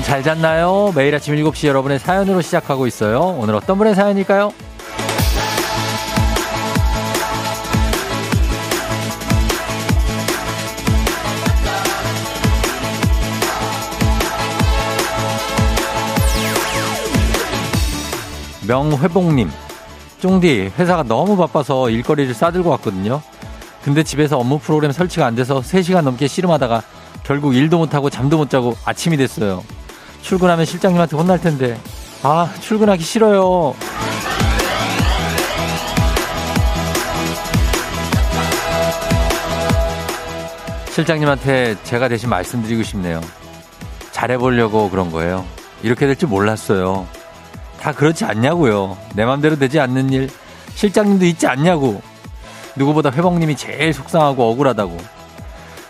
여러분 잘 잤나요? 매일 아침 7시 여러분의 사연으로 시작하고 있어요. 오늘 어떤 분의 사연일까요? 명회복님, 쫑디, 회사가 너무 바빠서 일거리를 싸들고 왔거든요. 근데 집에서 업무 프로그램 설치가 안 돼서 3시간 넘게 씨름하다가 결국 일도 못하고 잠도 못 자고 아침이 됐어요. 출근하면 실장님한테 혼날 텐데. 아, 출근하기 싫어요. 실장님한테 제가 대신 말씀드리고 싶네요. 잘해보려고 그런 거예요. 이렇게 될 줄 몰랐어요. 다 그렇지 않냐고요. 내 맘대로 되지 않는 일 실장님도 있지 않냐고. 누구보다 회복님이 제일 속상하고 억울하다고.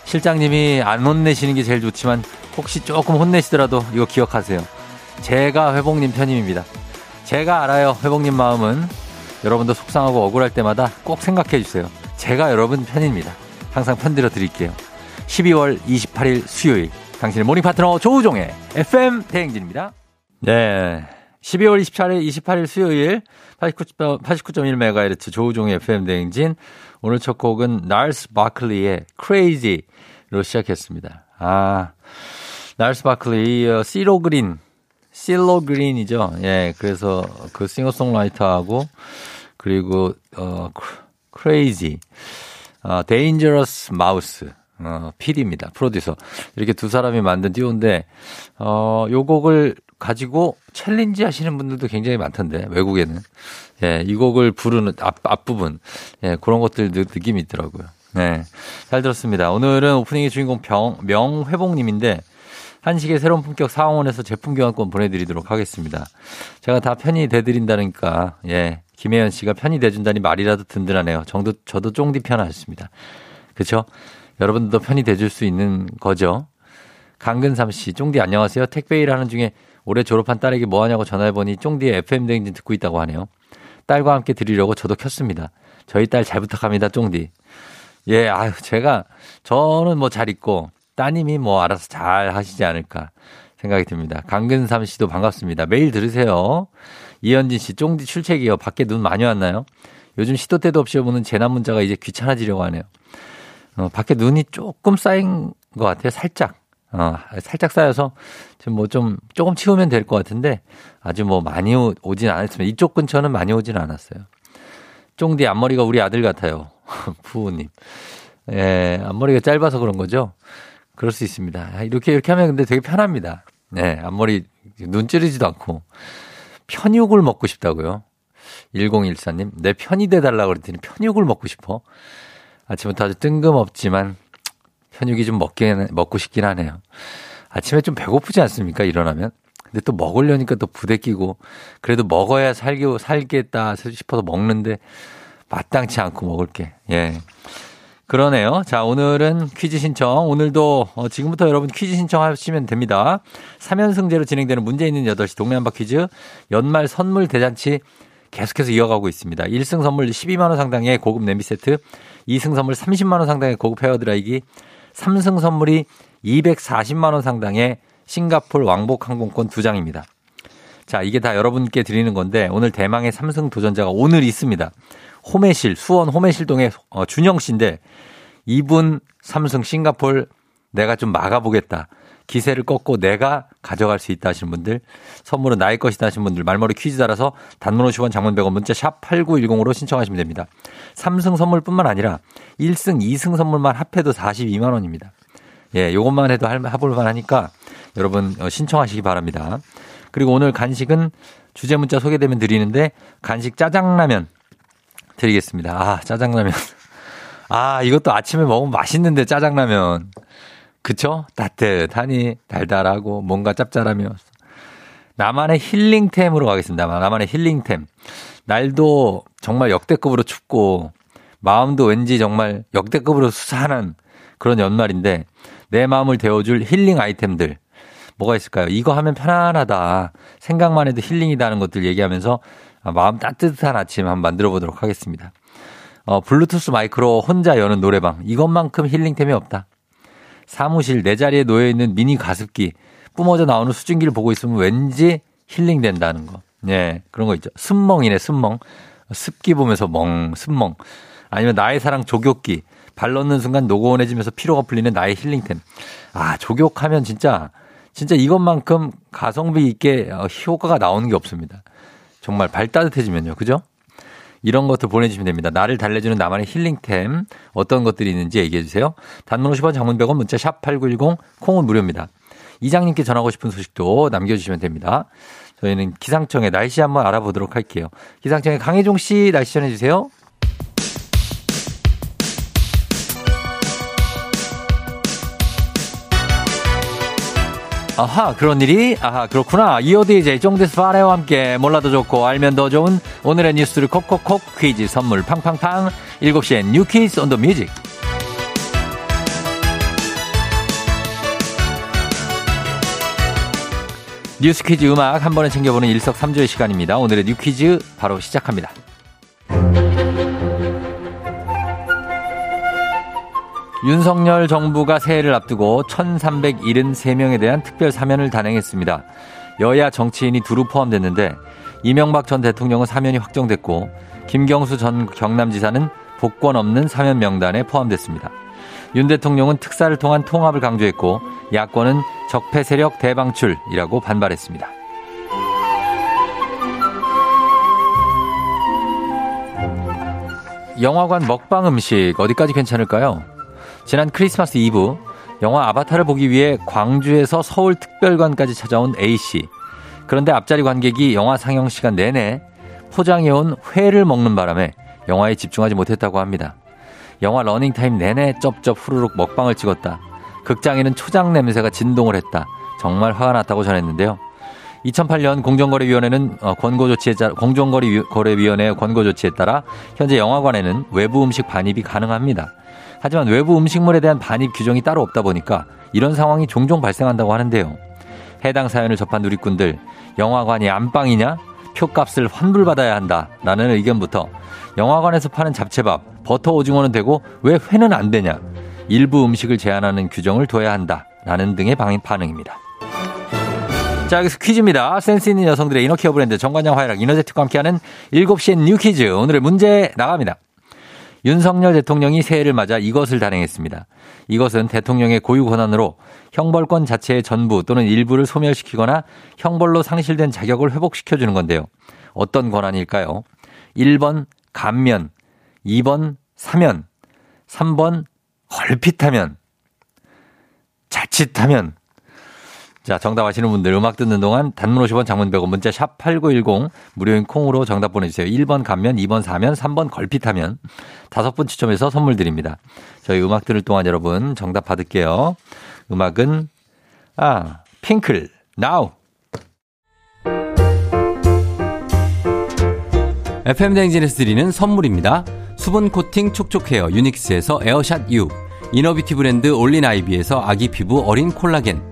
실장님이 안 혼내시는 게 제일 좋지만 혹시 조금 혼내시더라도 이거 기억하세요. 제가 회복님 편입니다. 제가 알아요. 회복님 마음은 여러분도 속상하고 억울할 때마다 꼭 생각해 주세요. 제가 여러분 편입니다. 항상 편들어 드릴게요. 12월 28일 수요일 당신의 모닝 파트너 조우종의 FM 대행진입니다. 네. 12월 24일, 28일 수요일 89.1MHz 89. 조우종의 FM 대행진. 오늘 첫 곡은 날스 바클리의 Crazy로 시작했습니다. 아, 날스 바클리, 어, 시로 그린, 실로 그린이죠. 예, 그래서 그 싱어송라이터하고 그리고 어, Crazy, 어, Dangerous Mouse. 어, PD입니다. 프로듀서. 이렇게 두 사람이 만든 듀오인데, 어, 요 곡을 가지고 challenge 하시는 분들도 굉장히 많던데, 외국에는. 예, 이 곡을 부르는 앞, 앞부분. 예, 그런 것들 느낌이 있더라고요. 네. 잘 들었습니다. 오늘은 오프닝의 주인공 병, 명회복님인데, 한식의 새로운 품격 사원에서 제품 교환권 보내드리도록 하겠습니다. 제가 다 편히 대드린다니까, 예. 김혜연 씨가 편히 대준다니 말이라도 든든하네요. 정도, 저도 쫑디 편하셨습니다. 그쵸? 여러분도 편히 대줄 수 있는 거죠. 강근삼 씨, 쫑디 안녕하세요. 택배 일 하는 중에 올해 졸업한 딸에게 뭐 하냐고 전화해보니 쫑디의 FM 대행진 듣고 있다고 하네요. 딸과 함께 드리려고 저도 켰습니다. 저희 딸 잘 부탁합니다, 쫑디. 예, 아유, 제가, 저는 뭐 잘 있고, 따님이 뭐 알아서 잘 하시지 않을까 생각이 듭니다. 강근삼 씨도 반갑습니다. 매일 들으세요. 이현진 씨, 쫑디 출첵이요. 밖에 눈 많이 왔나요? 요즘 시도 때도 없이 오는 재난 문자가 이제 귀찮아지려고 하네요. 어, 밖에 눈이 조금 쌓인 것 같아요. 살짝. 어, 살짝 쌓여서 지금 뭐 좀 조금 치우면 될 것 같은데 아주 뭐 많이 오진 않았습니다. 이쪽 근처는 많이 오진 않았어요. 쫑디 앞머리가 우리 아들 같아요. 부우님. 예, 앞머리가 짧아서 그런 거죠? 그럴 수 있습니다. 아, 이렇게 이렇게 하면 근데 되게 편합니다. 네, 앞머리 눈 찌르지도 않고 편육을 먹고 싶다고요. 1014님, 내 편이 돼달라고 그랬더니 편육을 먹고 싶어. 아침부터 아주 뜬금없지만 편육이 좀 먹긴, 먹고 싶긴 하네요. 아침에 좀 배고프지 않습니까? 일어나면. 근데 또 먹으려니까 또 부대끼고 그래도 먹어야 살기, 살겠다 싶어서 먹는데 마땅치 않고 먹을게. 예. 그러네요. 자, 오늘은 퀴즈 신청. 오늘도 어, 지금부터 여러분 퀴즈 신청하시면 됩니다. 3연승제로 진행되는 문제 있는 8시 동네 한바 퀴즈 연말 선물 대잔치 계속해서 이어가고 있습니다. 1승 선물 12만원 상당의 고급 냄비 세트, 2승 선물 30만원 상당의 고급 헤어드라이기, 3승 선물이 240만원 상당의 싱가폴 왕복 항공권 2장입니다. 자, 이게 다 여러분께 드리는 건데 오늘 대망의 3승 도전자가 오늘 있습니다. 호매실, 수원 호매실동의 어, 준영 씨인데 이분 3승 싱가폴 내가 좀 막아보겠다. 기세를 꺾고 내가 가져갈 수 있다 하시는 분들, 선물은 나의 것이다 하시는 분들, 말머리 퀴즈 달아서 단문 50원 장문 100원 문자 샵 8910으로 신청하시면 됩니다. 3승 선물뿐만 아니라 1승, 2승 선물만 합해도 42만 원입니다. 예, 요것만 해도 해볼만 하니까 여러분 어, 신청하시기 바랍니다. 그리고 오늘 간식은 주제 문자 소개되면 드리는데 간식 짜장라면 드리겠습니다. 아, 짜장라면. 아, 이것도 아침에 먹으면 맛있는데 짜장라면. 그쵸? 따뜻하니 달달하고 뭔가 짭짤하며 나만의 힐링템으로 가겠습니다. 나만의 힐링템. 날도 정말 역대급으로 춥고 마음도 왠지 정말 역대급으로 수산한 그런 연말인데 내 마음을 데워줄 힐링 아이템들 뭐가 있을까요? 이거 하면 편안하다. 생각만 해도 힐링이다는 것들 얘기하면서 마음 따뜻한 아침 한번 만들어 보도록 하겠습니다. 어, 블루투스 마이크로 혼자 여는 노래방. 이것만큼 힐링템이 없다. 사무실 내 자리에 놓여 있는 미니 가습기 뿜어져 나오는 수증기를 보고 있으면 왠지 힐링 된다는 거. 예, 그런 거 있죠. 습멍이네, 습멍. 습기 보면서 멍, 습멍. 아니면 나의 사랑 조격기. 발 넣는 순간 노곤해지면서 피로가 풀리는 나의 힐링템. 아, 조격하면 진짜, 진짜 이것만큼 가성비 있게 어, 효과가 나오는 게 없습니다. 정말 발 따뜻해지면요. 그죠? 이런 것들 보내주시면 됩니다. 나를 달래주는 나만의 힐링템 어떤 것들이 있는지 얘기해 주세요. 단문 50원 장문 100원 문자 샵 8910 콩은 무료입니다. 이장님께 전하고 싶은 소식도 남겨주시면 됩니다. 저희는 기상청의 날씨 한번 알아보도록 할게요. 기상청의 강혜종 씨 날씨 전해주세요. 아하 그런 일이 아하 그렇구나 이어디제 쫑디스 파레와 함께 몰라도 좋고 알면 더 좋은 오늘의 뉴스를 콕콕콕 퀴즈 선물 팡팡팡 7시엔 뉴키즈 온 더 뮤직 뉴스 퀴즈 음악 한 번에 챙겨보는 일석삼조의 시간입니다. 오늘의 뉴 퀴즈 바로 시작합니다. 윤석열 정부가 새해를 앞두고 1373명에 대한 특별 사면을 단행했습니다. 여야 정치인이 두루 포함됐는데 이명박 전 대통령은 사면이 확정됐고 김경수 전 경남지사는 복권 없는 사면 명단에 포함됐습니다. 윤 대통령은 특사를 통한 통합을 강조했고 야권은 적폐 세력 대방출이라고 반발했습니다. 영화관 먹방 음식 어디까지 괜찮을까요? 지난 크리스마스 이브 영화 아바타를 보기 위해 광주에서 서울 특별관까지 찾아온 A씨. 그런데 앞자리 관객이 영화 상영 시간 내내 포장해온 회를 먹는 바람에 영화에 집중하지 못했다고 합니다. 영화 running time 내내 쩝쩝 후루룩 먹방을 찍었다. 극장에는 초장 냄새가 진동을 했다. 정말 화가 났다고 전했는데요. 2008년 공정거래위원회는 어, 권고 조치에 따라 공정거래위원회 권고 조치에 따라 현재 영화관에는 외부 음식 반입이 가능합니다. 하지만 외부 음식물에 대한 반입 규정이 따로 없다 보니까 이런 상황이 종종 발생한다고 하는데요. 해당 사연을 접한 누리꾼들 영화관이 안방이냐 표값을 환불받아야 한다 라는 의견부터 영화관에서 파는 잡채밥 버터 오징어는 되고 왜 회는 안 되냐 일부 음식을 제한하는 규정을 둬야 한다 라는 등의 반응입니다. 자, 여기서 퀴즈입니다. 센스 있는 여성들의 이너케어 브랜드 정관장 화이락 이너제틱과 함께하는 7시엔 뉴 퀴즈. 오늘의 문제 나갑니다. 윤석열 대통령이 새해를 맞아 이것을 단행했습니다. 이것은 대통령의 고유 권한으로 형벌권 자체의 전부 또는 일부를 소멸시키거나 형벌로 상실된 자격을 회복시켜주는 건데요. 어떤 권한일까요? 1번 감면, 2번 사면, 3번 걸핏하면, 자칫하면, 자, 정답 아시는 분들 음악 듣는 동안 단문 50원 장문 100원 문자 샵 8910 무료인 콩으로 정답 보내주세요. 1번 감면, 2번 사면, 3번 걸핏하면 다섯 분 추첨해서 선물 드립니다. 저희 음악 들을 동안 여러분 정답 받을게요. 음악은 아, 핑클, Now. FM 대행진에서 드리는 선물입니다. 수분 코팅 촉촉 헤어 유닉스에서 에어샷 U inner beauty 브랜드 올린 아이비에서 아기 피부 어린 콜라겐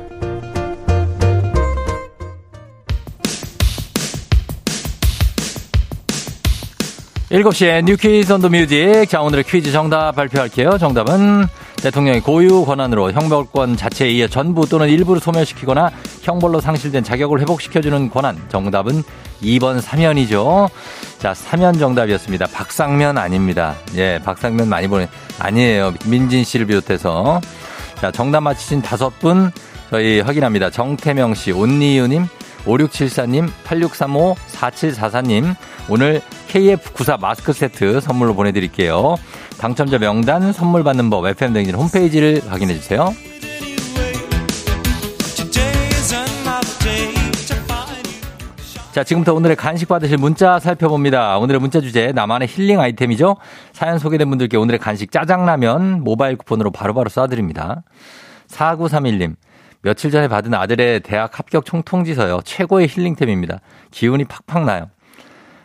7시에 뉴퀴즈 온 더 뮤직. 자, 오늘의 퀴즈 정답 발표할게요. 정답은 대통령의 고유 권한으로 형벌권 자체에 의해 전부 또는 일부를 소멸시키거나 형벌로 상실된 자격을 회복시켜주는 권한. 정답은 2번 사면이죠. 자, 사면 정답이었습니다. 박상면 아닙니다. 예, 박상면 많이 보내. 아니에요. 민진 씨를 비롯해서. 자, 정답 맞히신 다섯 분 저희 확인합니다. 정태명 씨, 온니유님, 5674님, 8635, 4744님, 오늘 KF94 마스크 세트 선물로 보내드릴게요. 당첨자 명단 선물 받는 법 FM댕진 홈페이지를 확인해 주세요. 자, 지금부터 오늘의 간식 받으실 문자 살펴봅니다. 오늘의 문자 주제, 나만의 힐링 아이템이죠? 사연 소개된 분들께 오늘의 간식 짜장라면 모바일 쿠폰으로 바로바로 쏴드립니다. 4931님, 며칠 전에 받은 아들의 대학 합격 총통지서요. 최고의 힐링템입니다. 기운이 팍팍 나요.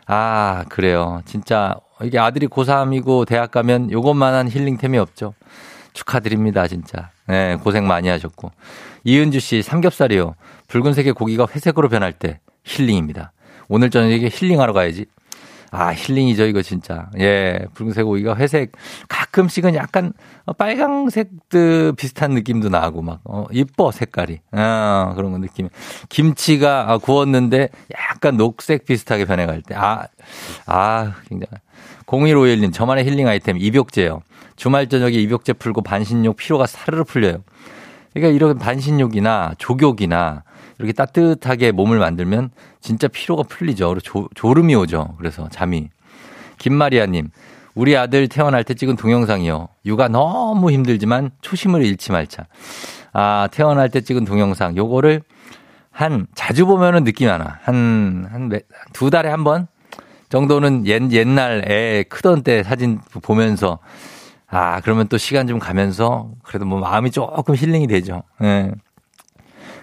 아, 그래요. 진짜 이게 아들이 고3이고 대학 가면 요것만한 힐링템이 없죠. 축하드립니다, 진짜. 네, 고생 많이 하셨고. 이은주 씨, 삼겹살이요. 붉은색의 고기가 회색으로 변할 때 힐링입니다. 오늘 저녁에 힐링하러 가야지. 아, 힐링이죠, 이거 진짜. 예, 붉은색 오이가 회색, 가끔씩은 약간 빨강색 비슷한 느낌도 나고 막, 어, 이뻐, 색깔이. 아, 그런 거 느낌. 김치가 아, 구웠는데 약간 녹색 비슷하게 변해갈 때. 아, 아, 굉장히. 0151님, 저만의 힐링 아이템, 입욕제요. 주말 저녁에 입욕제 풀고 반신욕 피로가 사르르 풀려요. 그러니까 이런 반신욕이나 족욕이나 이렇게 따뜻하게 몸을 만들면 진짜 피로가 풀리죠. 조, 졸음이 오죠. 그래서 잠이. 김마리아님, 우리 아들 태어날 때 찍은 동영상이요. 육아 너무 힘들지만 초심을 잃지 말자. 아, 태어날 때 찍은 동영상. 요거를 한, 자주 보면은 느낌이 하나. 한, 한, 두 달에 한 번 정도는 옛, 옛날 애 크던 때 사진 보면서 아, 그러면 또 시간 좀 가면서 그래도 뭐 마음이 조금 힐링이 되죠. 예. 네.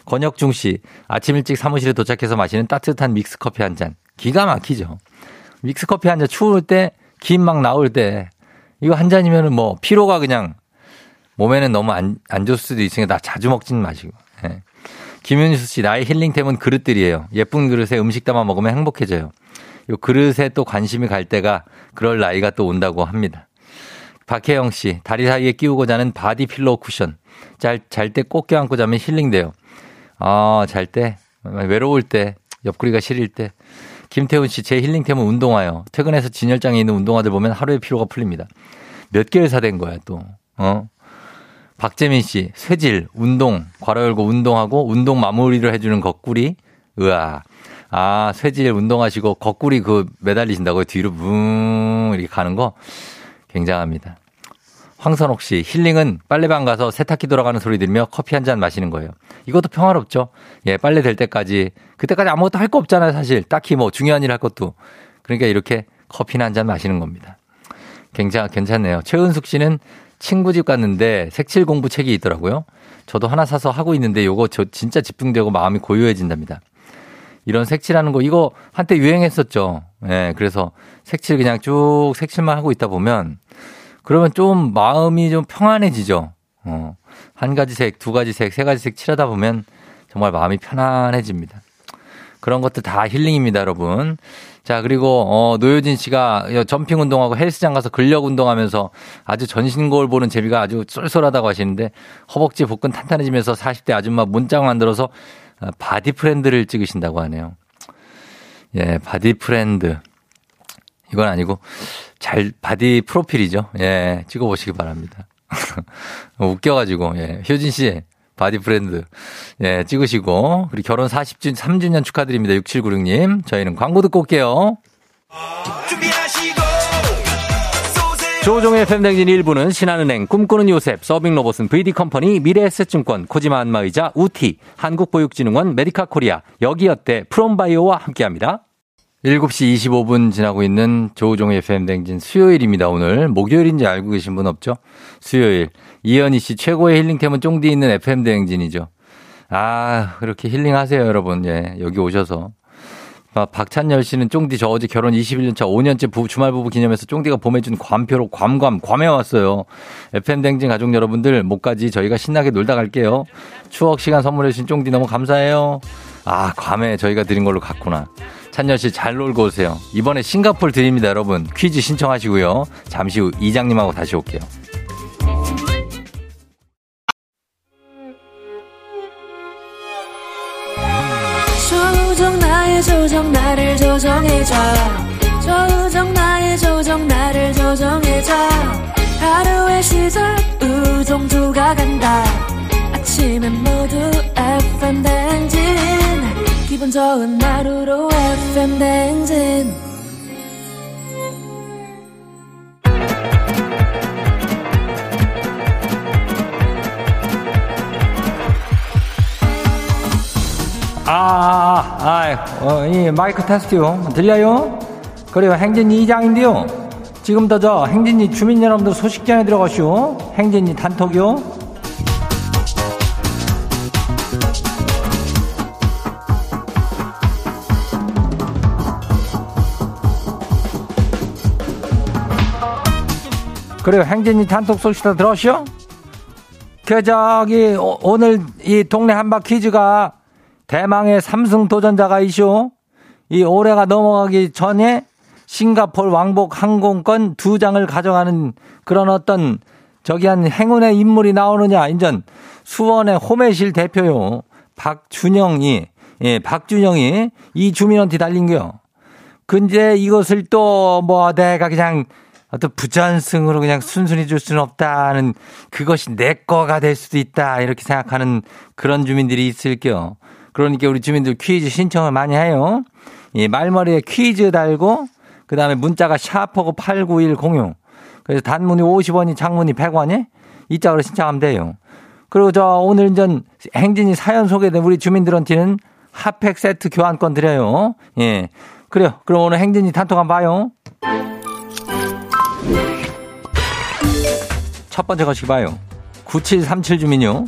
권혁중 씨, 아침 일찍 사무실에 도착해서 마시는 따뜻한 믹스 커피 한 잔. 기가 막히죠. 믹스 커피 한 잔 추울 때, 김 막 나올 때, 이거 한 잔이면은 뭐, 피로가 그냥 몸에는 너무 안, 안 좋을 수도 있으니까 나 자주 먹지는 마시고. 네. 김윤수 씨, 나의 healing템은 그릇들이에요. 예쁜 그릇에 음식 담아 먹으면 행복해져요. 요 그릇에 또 관심이 갈 때가 그럴 나이가 또 온다고 합니다. 박혜영 씨, 다리 사이에 끼우고 자는 body pillow 쿠션. 잘, 잘 때 꼭 껴안고 자면 healing돼요. 아, 잘 때, 외로울 때, 옆구리가 시릴 때. 김태훈 씨, 제 힐링템은 운동화요. 퇴근해서 진열장에 있는 운동화들 보면 하루의 피로가 풀립니다. 몇 개를 사댄 거야, 또. 어? 박재민 씨, 쇠질, 운동, 괄호 열고 운동하고 운동 마무리를 해주는 거꾸리. 으아. 아, 쇠질 운동하시고 거꾸리 그 매달리신다고요? 뒤로 붕 이렇게 가는 거 굉장합니다. 황선옥 씨, 힐링은 빨래방 가서 세탁기 돌아가는 소리 들으며 커피 한 잔 마시는 거예요. 이것도 평화롭죠? 예, 빨래 될 때까지. 그때까지 아무것도 할 거 없잖아요, 사실. 딱히 뭐 중요한 일 할 것도. 그러니까 이렇게 커피나 한 잔 마시는 겁니다. 굉장히 괜찮네요. 최은숙 씨는 친구 집 갔는데 색칠 공부 책이 있더라고요. 저도 하나 사서 하고 있는데 요거 저 진짜 집중되고 마음이 고요해진답니다. 이런 색칠하는 거 이거 한때 유행했었죠. 예, 그래서 색칠 그냥 쭉 색칠만 하고 있다 보면 그러면 좀 마음이 좀 평안해지죠. 어. 한 가지 색, 두 가지 색, 세 가지 색 칠하다 보면 정말 마음이 편안해집니다. 그런 것들 다 healing입니다, 여러분. 자, 그리고, 어, 노효진 씨가 jumping 운동하고 헬스장 가서 근력 운동하면서 아주 전신 거울 보는 재미가 아주 쏠쏠하다고 하시는데 허벅지 복근 탄탄해지면서 40대 아줌마 문장 만들어서 바디 프렌드를 찍으신다고 하네요. 예, 바디 프렌드. 이건 아니고 잘 body 프로필이죠. 예, 찍어보시기 바랍니다. 웃겨가지고 예, 효진 씨 바디 프렌드 예, 찍으시고 그리고 결혼 40주 3주년 축하드립니다. 6796님 저희는 광고 듣고 올게요. 조종의 FM 대행진 1부는 신한은행, 꿈꾸는 요셉, 서빙로봇은 VD컴퍼니, 미래에셋증권, 코지마 안마의자, 우티, 한국보육진흥원, 메디카 코리아, 여기어때, 프롬바이오와 함께합니다. 7시 25분 지나고 있는 조우종의 FM댕진 수요일입니다, 오늘. 목요일인지 알고 계신 분 없죠? 수요일. 이현희 씨 최고의 힐링템은 쫑디 있는 FM댕진이죠. 아, 그렇게 힐링하세요, 여러분. 예, 여기 오셔서. 아, 박찬열 씨는 쫑디 저 어제 결혼 21년 차 5년째 부, 주말 부부 기념해서 쫑디가 보내준 괌표로 괌괌 괌에 왔어요. FM 댕진 가족 여러분들 목까지 저희가 신나게 놀다 갈게요. 추억 시간 선물해 주신 쫑디 너무 감사해요. 아 괌에 저희가 드린 걸로 갔구나. 찬열 씨 잘 놀고 오세요. 이번에 싱가폴 드립니다 여러분. 퀴즈 신청하시고요. 잠시 후 이장님하고 다시 올게요. 조정 나의 조정 나를 조정해줘 조정 나의 조정 나를 조정해줘 하루의 시절 우정조가 간다 아침엔 모두 FM 댕진 기분 좋은 하루로 FM 댕진 아, 아, 어, 이 마이크 테스트요. 들려요? 그래요. 행진이 이장인데요. 지금부터 저 행진이 주민 여러분들 소식 전해 들어가시오. 행진이 단톡요. 그래요. 행진이 단톡 소식 다 들었시오? 그 저기 오- 오늘 이 동네 한바 퀴즈가 대망의 삼승 도전자가 이쇼. 이 올해가 넘어가기 전에 싱가폴 왕복 항공권 두 장을 가져가는 그런 어떤 저기 한 행운의 인물이 나오느냐. 인전 수원의 호매실 대표요. 박준영이, 예, 박준영이 이 주민한테 달린겨. 근데 이것을 또 뭐 내가 그냥 어떤 부전승으로 그냥 순순히 줄 수는 없다는 그것이 내 거가 될 수도 있다 이렇게 생각하는 그런 주민들이 있을게요. 그러니까 우리 주민들 퀴즈 신청을 많이 해요. 이 말머리에 퀴즈 달고 그 다음에 문자가 샤프고 89106 그래서 단문이 50원이 장문이 100원이 이 짝으로 신청하면 돼요. 그리고 저 오늘 전 행진이 사연 소개된 우리 주민들한테는 hot pack 세트 교환권 드려요. 예. 그래요. 그럼 오늘 행진이 단톡 한번 봐요. 첫 번째 거시 봐요. 9737 주민요.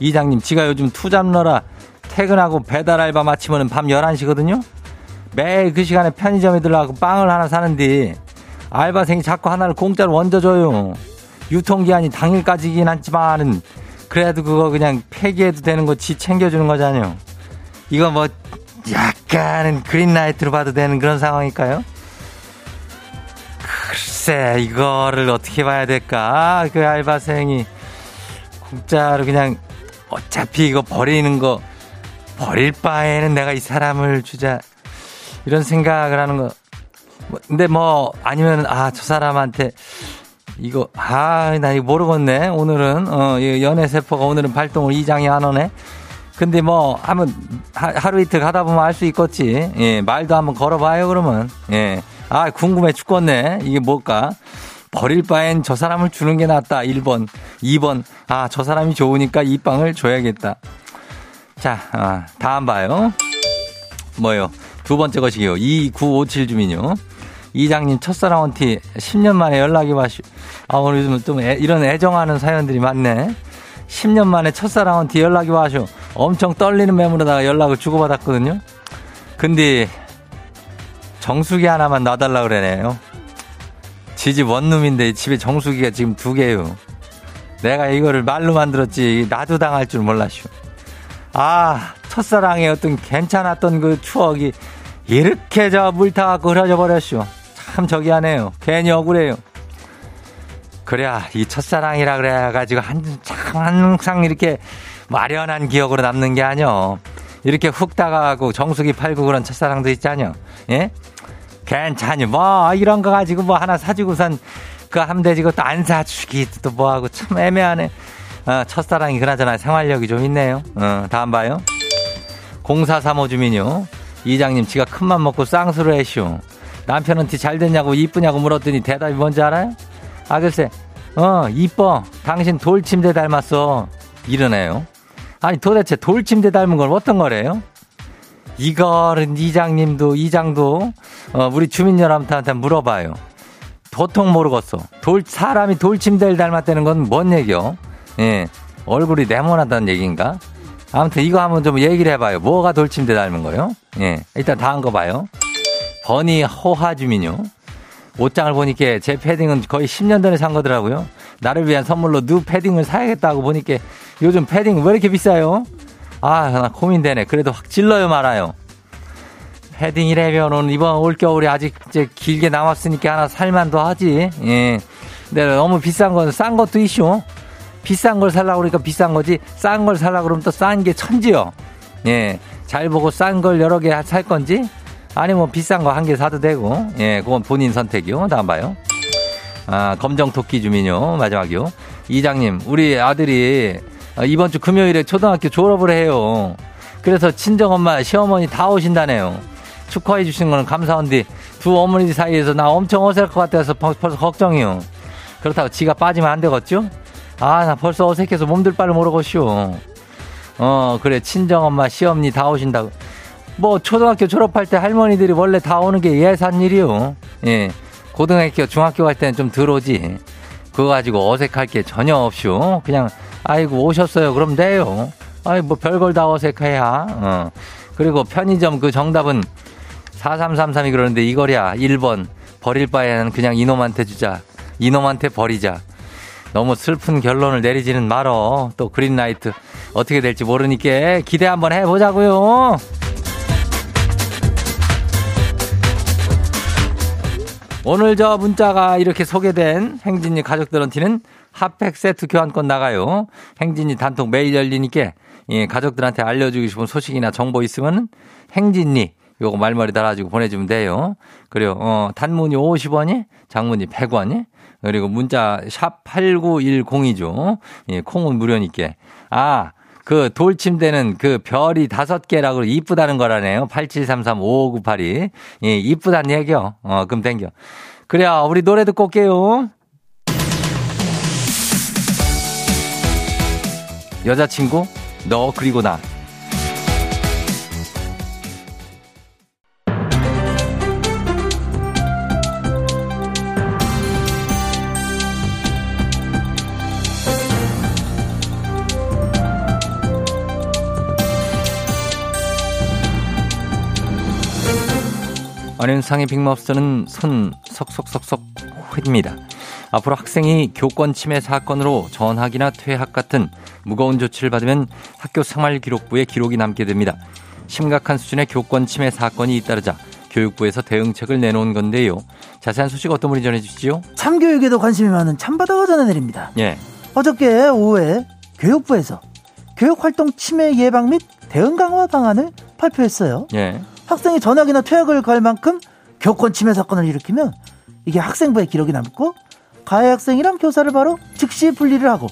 이장님, 지가 요즘 two job 뛰느라 퇴근하고 배달 알바 마치면 밤 11시거든요. 매일 그 시간에 편의점에 들어가고 빵을 하나 사는데 알바생이 자꾸 하나를 공짜로 얹어줘요. 유통기한이 당일까지긴 하지만은 그래도 그거 그냥 폐기해도 되는 거 지 챙겨주는 거잖아요. 이거 뭐 약간은 그린라이트로 봐도 되는 그런 상황일까요? 글쎄 이거를 어떻게 봐야 될까? 그 알바생이 공짜로 그냥 어차피 이거 버리는 거 버릴 바에는 내가 이 사람을 주자 이런 생각을 하는 거. 뭐, 근데 뭐 아니면 아 저 사람한테 이거 아 나 이거 모르겠네 오늘은 어이 연애 세포가 오늘은 발동을 이장이 안 오네. 근데 뭐 한번 하- 하루 이틀 가다 보면 알 수 있겠지. 예 말도 한번 걸어봐요 그러면 예. 아 궁금해 죽겠네 이게 뭘까? 버릴 바엔 저 사람을 주는 게 낫다. 1번. 2번. 아, 저 사람이 좋으니까 이 빵을 줘야겠다. 자, 아, 다음 봐요. 뭐요? 두 번째 것이요. 2957 주민요. 이장님 첫사랑 원티 10년 만에 연락이 와시. 아, 오늘 요즘 좀 애- 이런 애정하는 사연들이 많네. 10년 만에 첫사랑 원티 연락이 와셔. 엄청 떨리는 매물에다가 연락을 주고받았거든요. 근데 정수기 하나만 놔달라 그러네요. 지집 원룸인데 집에 정수기가 지금 두 개요. 내가 이거를 말로 만들었지 나도 당할 줄 몰랐슈. 아 첫사랑의 어떤 괜찮았던 그 추억이 이렇게 저 물 타갖고 흐려져 버렸슈. 참 저기 하네요. 괜히 억울해요. 그래야 이 첫사랑이라 그래가지고 한, 참 항상 이렇게 마련한 기억으로 남는 게 아니여. 이렇게 훅 다가가고 정수기 팔고 그런 첫사랑도 있잖여. 예? 괜찮이 뭐 이런 거 가지고 뭐 하나 사주고선 그 되지 그것도 안 사주기 또 뭐하고 참 애매하네. 어, 첫사랑이 그나저나 생활력이 좀 있네요. 어, 다음 봐요. 0435 주민요. 이장님 지가 큰맘 먹고 쌍수를 해쇼. 남편한테 잘 됐냐고 이쁘냐고 물었더니 대답이 뭔지 알아요? 아 글쎄 어 이뻐 당신 돌침대 닮았어 이러네요. 아니 도대체 돌침대 닮은 건 어떤 거래요? 이거는 이장님도 이장도 어, 우리 주민연합한테 물어봐요. 도통 모르겠어. 돌 사람이 돌침대를 닮았다는 건 뭔 얘기요? 예, 얼굴이 네모나다는 얘기인가? 아무튼 이거 한번 좀 얘기를 해봐요. 뭐가 돌침대 닮은 거요? 예, 일단 다음 거 봐요. 버니 호하 주민요. 옷장을 보니까 제 패딩은 거의 10년 전에 산 거더라고요. 나를 위한 선물로 누 패딩을 사야겠다고 보니까 요즘 패딩 왜 이렇게 비싸요? 아, 나 고민되네. 그래도 확 찔러요 말아요. 패딩이라면은 이번 올겨울에 아직 이제 길게 남았으니까 하나 살만도 하지. 예. 근데 너무 비싼 건 싼 것도 이슈. 비싼 걸 살라고 그러니까 비싼 거지. 싼 걸 살라고 그러면 또 싼 게 천지요. 예. 잘 보고 싼 걸 여러 개 살 건지 아니면 뭐 비싼 거 한 개 사도 되고. 예. 그건 본인 선택이요. 다음 봐요. 아, 검정 토끼 주민요. 마지막이요. 이장님, 우리 아들이 이번 주 금요일에 초등학교 졸업을 해요. 그래서 친정엄마, 시어머니 다 오신다네요. 축하해 주신 거는 감사한데 두 어머니 사이에서 나 엄청 어색할 것 같아서 벌써 걱정이요. 그렇다고 지가 빠지면 안 되겠죠? 아, 나 벌써 어색해서 몸둘 바를 모르겠쇼. 어, 그래. 친정엄마, 시어머니 다 오신다고. 뭐, 초등학교 졸업할 때 할머니들이 원래 다 오는 게 예산 일이요. 예. 고등학교, 중학교 갈 때는 좀 들어오지. 그거 가지고 어색할 게 전혀 없쇼. 그냥, 아이고, 오셨어요. 그럼 돼요. 아이, 뭐, 별걸 다 어색해야. 어. 그리고 편의점 그 정답은 4333이 그러는데 이거랴. 1번. 버릴 바에는 그냥 이놈한테 주자. 이놈한테 버리자. 너무 슬픈 결론을 내리지는 말어. 또 그린라이트 어떻게 될지 모르니까 기대 한번 해보자고요. 오늘 저 문자가 이렇게 소개된 행진이 가족들한테는 핫팩 세트 교환권 나가요. 행진이 단톡 매일 열리니까 예, 가족들한테 알려주고 싶은 소식이나 정보 있으면 행진이 요거 말머리 달아주고 보내주면 돼요. 그리고 어, 단문이 50원이, 장문이 100원이, 그리고 문자 샵 8910이죠. 예, 콩은 무료니까. 아, 그 돌침대는 그 별이 다섯 개라고 이쁘다는 거라네요. 8733-5598이. 예, 이쁘다는 얘기요. 어, 그럼 땡겨. 그래야 우리 노래 듣고 올게요. 여자친구, 너 그리고 나. 안윤상의 빅마우스는 손 석석석석 회입니다. 앞으로 학생이 교권 침해 사건으로 전학이나 퇴학 같은 무거운 조치를 받으면 학교 생활 기록부에 기록이 남게 됩니다. 심각한 수준의 교권 침해 사건이 잇따르자 교육부에서 대응책을 내놓은 건데요. 자세한 소식 어떤 분이 전해주시죠? 참교육에도 관심이 많은 참바다가 전해드립니다. 예. 어저께 오후에 교육부에서 교육활동 침해 예방 및 대응 강화 방안을 발표했어요. 예. 학생이 전학이나 퇴학을 갈 만큼 교권 침해 사건을 일으키면 이게 학생부에 기록이 남고 가해 학생이랑 교사를 바로 즉시 분리를 하고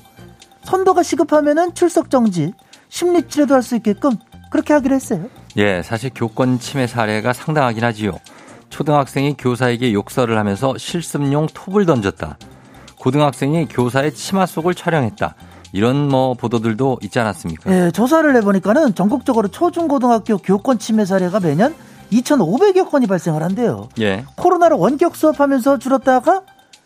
선도가 시급하면은 출석 정지, 심리 치료도 할 수 있게끔 그렇게 하기로 했어요. 예, 사실 교권 침해 사례가 상당하긴 하지요. 초등학생이 교사에게 욕설을 하면서 실습용 톱을 던졌다. 고등학생이 교사의 치마 속을 촬영했다. 이런 뭐 보도들도 있지 않았습니까? 예, 조사를 해보니까는 전국적으로 초중고등학교 교권 침해 사례가 매년 2,500여 건이 발생을 한대요. 예. 코로나로 원격 수업하면서 줄었다가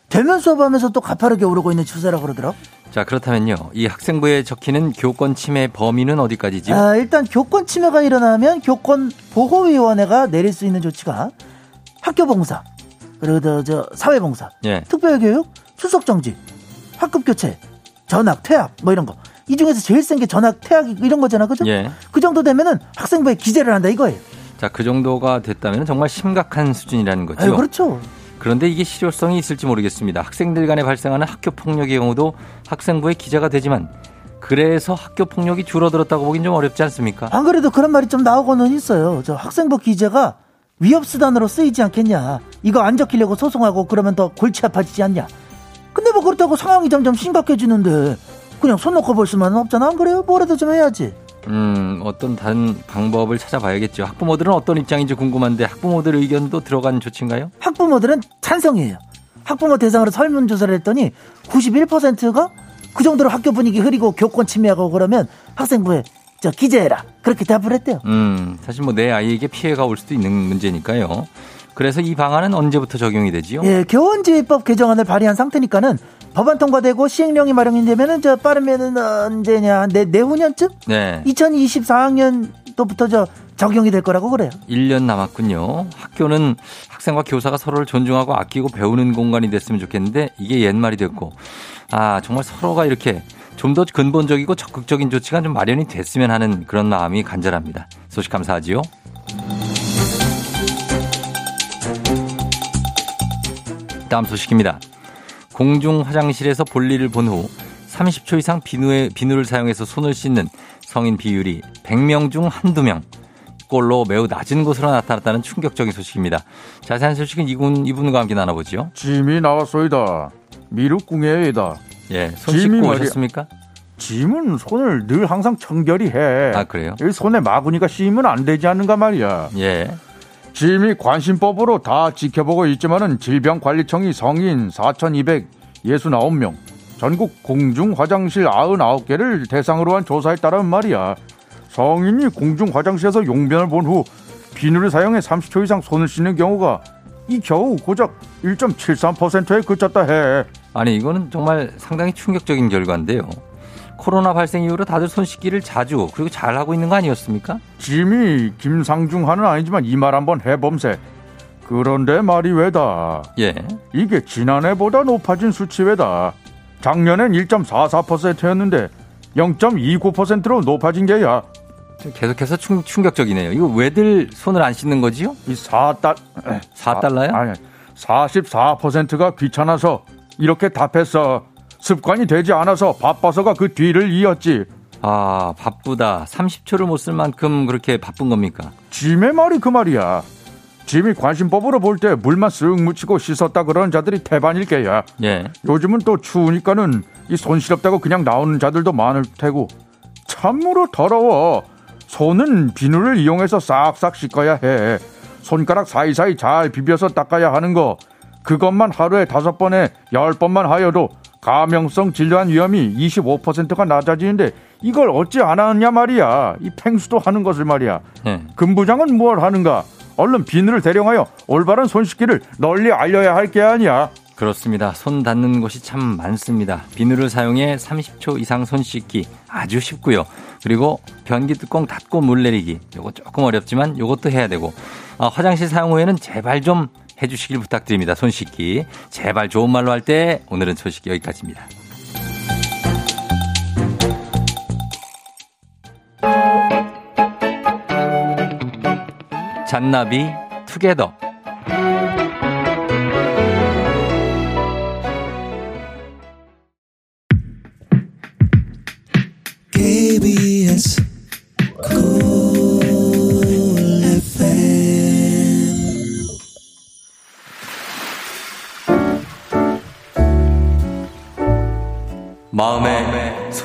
대면 수업하면서 또 가파르게 오르고 있는 추세라 그러더라. 자, 그렇다면요. 이 학생부에 적히는 교권 침해 범위는 어디까지죠? 아, 일단 교권 침해가 일어나면 교권 보호위원회가 내릴 수 있는 조치가 학교 봉사, 그리고 저, 저 사회 봉사, 예. 특별교육, 출석 정지, 학급 교체, 전학, 퇴학 뭐 이런 거. 이 중에서 제일 센 게 전학, 퇴학 이런 거잖아, 그죠? 예. 그 정도 되면은 학생부에 기재를 한다 이거예요. 자, 그 정도가 됐다면 정말 심각한 수준이라는 거죠. 아유, 그렇죠. 그런데 이게 실효성이 있을지 모르겠습니다. 학생들 간에 발생하는 학교 폭력의 경우도 학생부에 기재가 되지만 그래서 학교 폭력이 줄어들었다고 보긴 좀 어렵지 않습니까? 안 그래도 그런 말이 좀 나오고는 있어요. 저 학생부 기재가 위협 수단으로 쓰이지 않겠냐. 이거 안 적히려고 소송하고 그러면 더 골치 아파지지 않냐. 근데 뭐 그렇다고 상황이 점점 심각해지는데 그냥 손 놓고 볼 수만은 없잖아. 안 그래요? 뭐라도 좀 해야지. 음, 어떤 다른 방법을 찾아봐야겠죠. 학부모들은 어떤 입장인지 궁금한데 학부모들 의견도 들어간 조치인가요? 학부모들은 찬성이에요. 학부모 대상으로 설문조사를 했더니 91%가 그 정도로 학교 분위기 흐리고 교권 침해하고 그러면 학생부에 저 기재해라. 그렇게 답을 했대요. 음, 사실 뭐 내 아이에게 피해가 올 수도 있는 문제니까요. 그래서 이 방안은 언제부터 적용이 되지요? 예, 교원지휘법 개정안을 발의한 상태니까는 법안 통과되고 시행령이 마련이 되면은 저 빠르면은 언제냐 내 내후년쯤? 네. 2024학년도부터 저 적용이 될 거라고 그래요. 1년 남았군요. 학교는 학생과 교사가 서로를 존중하고 아끼고 배우는 공간이 됐으면 좋겠는데 이게 옛말이 됐고 아 정말 서로가 이렇게 좀 더 근본적이고 적극적인 조치가 좀 마련이 됐으면 하는 그런 마음이 간절합니다. 소식 감사하지요. 다음 소식입니다. 공중 화장실에서 볼일을 본 후 30초 이상 비누에, 비누를 사용해서 손을 씻는 성인 비율이 100명 중 한두 명. 꼴로 매우 낮은 곳으로 나타났다는 충격적인 소식입니다. 자세한 소식은 이분, 이분과 함께 나눠보죠. 짐이 나왔소이다. 미륵궁예이다. 예, 손 짐이 씻고. 오셨습니까? 짐은 손을 늘 항상 청결히 해. 아, 그래요? 이 손에 마구니가 씌이면 안 되지 않는가 말이야. 예. 짐이 관심법으로 다 지켜보고 있지만은 질병관리청이 성인 4,269명, 전국 공중 화장실 99개를 대상으로 한 조사에 따르면 말이야. 성인이 공중 화장실에서 용변을 본 후 비누를 사용해 30초 이상 손을 씻는 경우가 이 겨우 고작 1.73%에 그쳤다 해. 아니, 이거는 정말 상당히 충격적인 결과인데요. 코로나 발생 이후로 다들 손 씻기를 자주 그리고 잘 하고 있는 거 아니었습니까? 짐이 김상중하는 아니지만 이 말 한번 해봄세. 그런데 말이 왜다. 예. 이게 지난해보다 높아진 수치 왜다. 작년엔 1.44%였는데 0.29%로 높아진 게야. 계속해서 충, 충격적이네요. 이거 왜들 손을 안 씻는 거지요? 이 4달 4달러요? 아니 44%가 귀찮아서 이렇게 답했어. 습관이 되지 않아서 바빠서가 그 뒤를 이었지. 아, 바쁘다. 30초를 못 쓸 만큼 그렇게 바쁜 겁니까? 짐의 말이 그 말이야. 짐이 관심법으로 볼 때 물만 쓱 묻히고 씻었다 그러는 자들이 태반일 게야. 예. 요즘은 또 추우니까는 이 손 시렵다고 그냥 나오는 자들도 많을 테고 참으로 더러워. 손은 비누를 이용해서 싹싹 씻어야 해. 손가락 사이사이 잘 비벼서 닦아야 하는 거. 그것만 하루에 다섯 번에 열 번만 하여도 감염성 질환 위험이 25%가 낮아지는데 이걸 어찌 안 하느냐 말이야. 이 팽수도 하는 것을 말이야. 예. 금부장은 뭘 하는가? 얼른 비누를 대령하여 올바른 손 씻기를 널리 알려야 할 게 아니야. 그렇습니다. 손 닿는 곳이 참 많습니다. 비누를 사용해 30초 이상 손 씻기 아주 쉽고요. 그리고 변기 뚜껑 닫고 물 내리기. 요거 조금 어렵지만 요것도 해야 되고 아, 화장실 사용 후에는 제발 좀 해주시길 부탁드립니다. 손 씻기. 제발 좋은 말로 할 때 오늘은 소식 여기까지입니다. 잔나비 투게더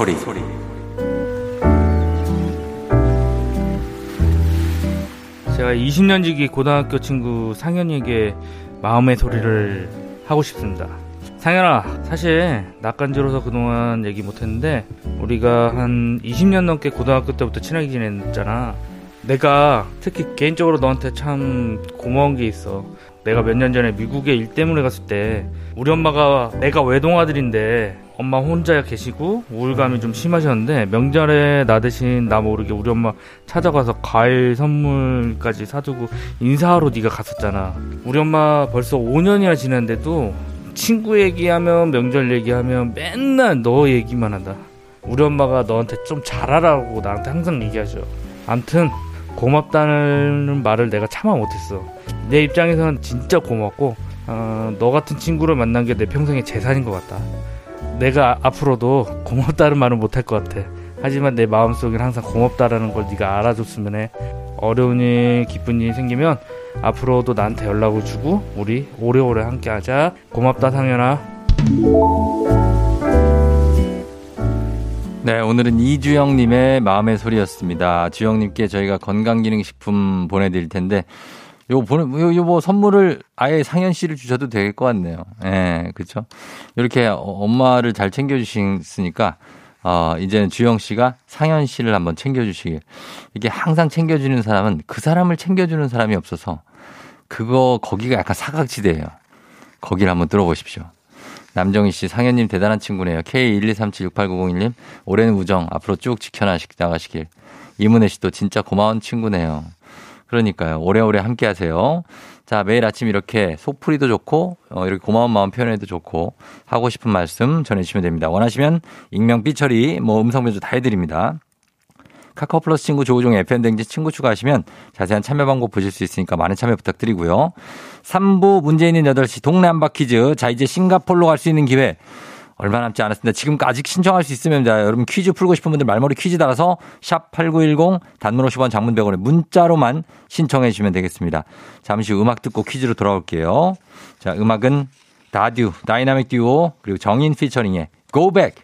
소리. 제가 20년 지기 고등학교 친구 상현이에게 마음의 소리를 하고 싶습니다. 상현아, 사실 낯간지러서 그동안 얘기 못했는데 우리가 한 20년 넘게 고등학교 때부터 친하게 지냈잖아. 내가 특히 개인적으로 너한테 참 고마운 게 있어. 내가 몇 년 전에 미국에 일 때문에 갔을 때 우리 엄마가 내가 외동아들인데 엄마 혼자 계시고 우울감이 좀 심하셨는데 명절에 나 대신 나 모르게 우리 엄마 찾아가서 과일 선물까지 사두고 인사하러 네가 갔었잖아. 우리 엄마 벌써 5년이나 지났는데도 친구 얘기하면 명절 얘기하면 맨날 너 얘기만 한다. 우리 엄마가 너한테 좀 잘하라고 나한테 항상 얘기하죠. 암튼 고맙다는 말을 내가 참아 못했어. 내 입장에서는 진짜 고맙고 어, 너 같은 친구를 만난 게 내 평생의 재산인 것 같다. 내가 앞으로도 고맙다는 말은 못할 것 같아. 하지만 내 마음속엔 항상 고맙다라는 걸 네가 알아줬으면 해. 어려운 일, 기쁜 일 생기면 앞으로도 나한테 연락을 주고 우리 오래오래 함께하자. 고맙다 상현아. 네, 오늘은 이주영님의 마음의 소리였습니다. 주영님께 저희가 건강기능식품 보내드릴 텐데, 요 보내, 요, 요뭐 선물을 아예 상현 씨를 주셔도 될 것 같네요. 예, 그쵸. 이렇게 어, 엄마를 잘 챙겨 주시니까, 어, 이제는 주영 씨가 상현 씨를 한번 챙겨 주시길. 이게 항상 챙겨 주는 사람은 그 사람을 챙겨 주는 사람이 없어서 그거, 거기가 약간 사각지대예요. 거기를 한번 뚫어보십시오. 남정희 씨, 상현님 대단한 친구네요. K123768901님, 오랜 우정 앞으로 쭉 지켜나가시길. 이문혜 씨도 진짜 고마운 친구네요. 그러니까요. 오래오래 함께 하세요. 자, 매일 아침 이렇게 속풀이도 좋고, 어, 이렇게 고마운 마음 표현해도 좋고, 하고 싶은 말씀 전해주시면 됩니다. 원하시면 익명 삐처리, 뭐 음성 변조 다 해드립니다. 카카오 플러스 친구 조우종 FM댕지 친구 추가하시면 자세한 참여 방법 보실 수 있으니까 많은 참여 부탁드리고요. 3부 문제 있는 8시 동네 한바 퀴즈. 자, 이제 싱가폴로 갈 수 있는 기회. 얼마 남지 않았습니다. 지금 아직 신청할 수 있으면 자, 여러분 퀴즈 풀고 싶은 분들 말머리 퀴즈 달아서 샵 8910 단문 50원 장문 100원에 문자로만 신청해 주시면 되겠습니다. 잠시 후 음악 듣고 퀴즈로 돌아올게요. 자, 음악은 다듀, 다이나믹 듀오 그리고 정인 featuring의 Go Back.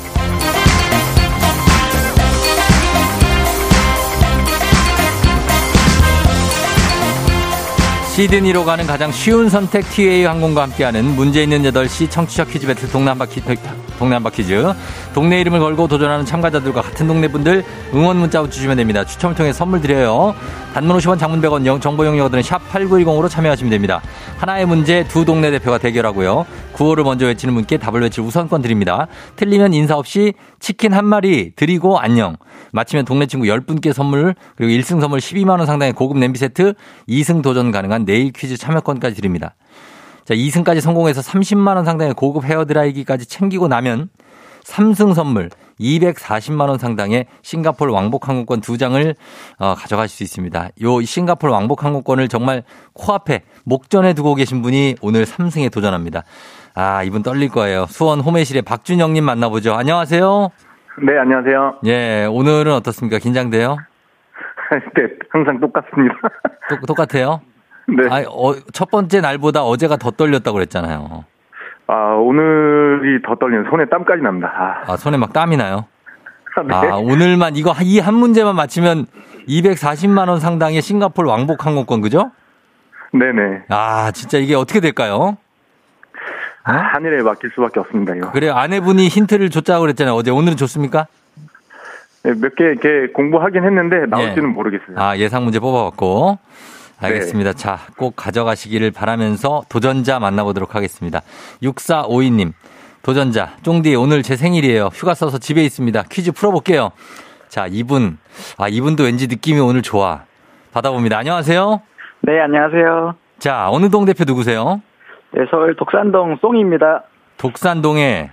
시드니로 가는 가장 쉬운 선택 TA 항공과 함께하는 문제 있는 8시 청취자 퀴즈 배틀 동네 한바 퀴, 동네 한바 퀴즈. 동네 이름을 걸고 도전하는 참가자들과 같은 동네 분들 응원 문자 주시면 됩니다. 추첨을 통해 선물 드려요. 단문 50원 장문 100원 영, 정보 용역들은 샵 8910으로 참여하시면 됩니다. 하나의 문제 두 동네 대표가 대결하고요. 구호를 먼저 외치는 분께 답을 외칠 우선권 드립니다. 틀리면 인사 없이 치킨 한 마리 드리고 안녕. 마치면 동네 친구 10분께 선물 그리고 1승 선물 12만 원 상당의 고급 냄비 세트 2승 도전 가능한 내일 퀴즈 참여권까지 드립니다. 자, 2승까지 성공해서 30만 원 상당의 고급 헤어 드라이기까지 챙기고 나면 3승 선물 240만 원 상당의 싱가폴 왕복 항공권 두 장을 어, 가져갈 수 있습니다. 요 싱가폴 왕복 항공권을 정말 코앞에 목전에 두고 계신 분이 오늘 3승에 도전합니다. 아, 이분 떨릴 거예요. 수원 호매실의 박준영님 만나보죠. 안녕하세요. 네, 안녕하세요. 예, 오늘은 어떻습니까? 긴장돼요? 네, 항상 똑같습니다. 똑, 똑같아요? 네. 아, 어, 첫 번째 날보다 어제가 더 떨렸다고 그랬잖아요. 아, 오늘이 더 떨리는 손에 땀까지 납니다. 아, 아, 손에 막 땀이 나요? 네. 아, 오늘만 이거 이 한 문제만 맞히면 240만 원 상당의 싱가폴 왕복 항공권 그죠? 네네. 아, 진짜 이게 어떻게 될까요? 어? 하늘에 맡길 수밖에 없습니다, 이거. 그래요. 아내분이 힌트를 줬다고 그랬잖아요. 어제 오늘은 줬습니까? 네, 몇개 이렇게 공부하긴 했는데 나올지는 예. 모르겠어요. 아, 예상 문제 뽑아봤고. 네. 알겠습니다. 자, 꼭 가져가시기를 바라면서 도전자 만나보도록 하겠습니다. 6452님, 도전자, 쫑디, 오늘 제 생일이에요. 휴가 써서 집에 있습니다. 퀴즈 풀어볼게요. 자, 이분, 아, 이분도 왠지 느낌이 오늘 좋아. 받아봅니다. 안녕하세요. 네, 안녕하세요. 자, 어느 동 대표 누구세요? 네, 서울 독산동 송입니다. 독산동의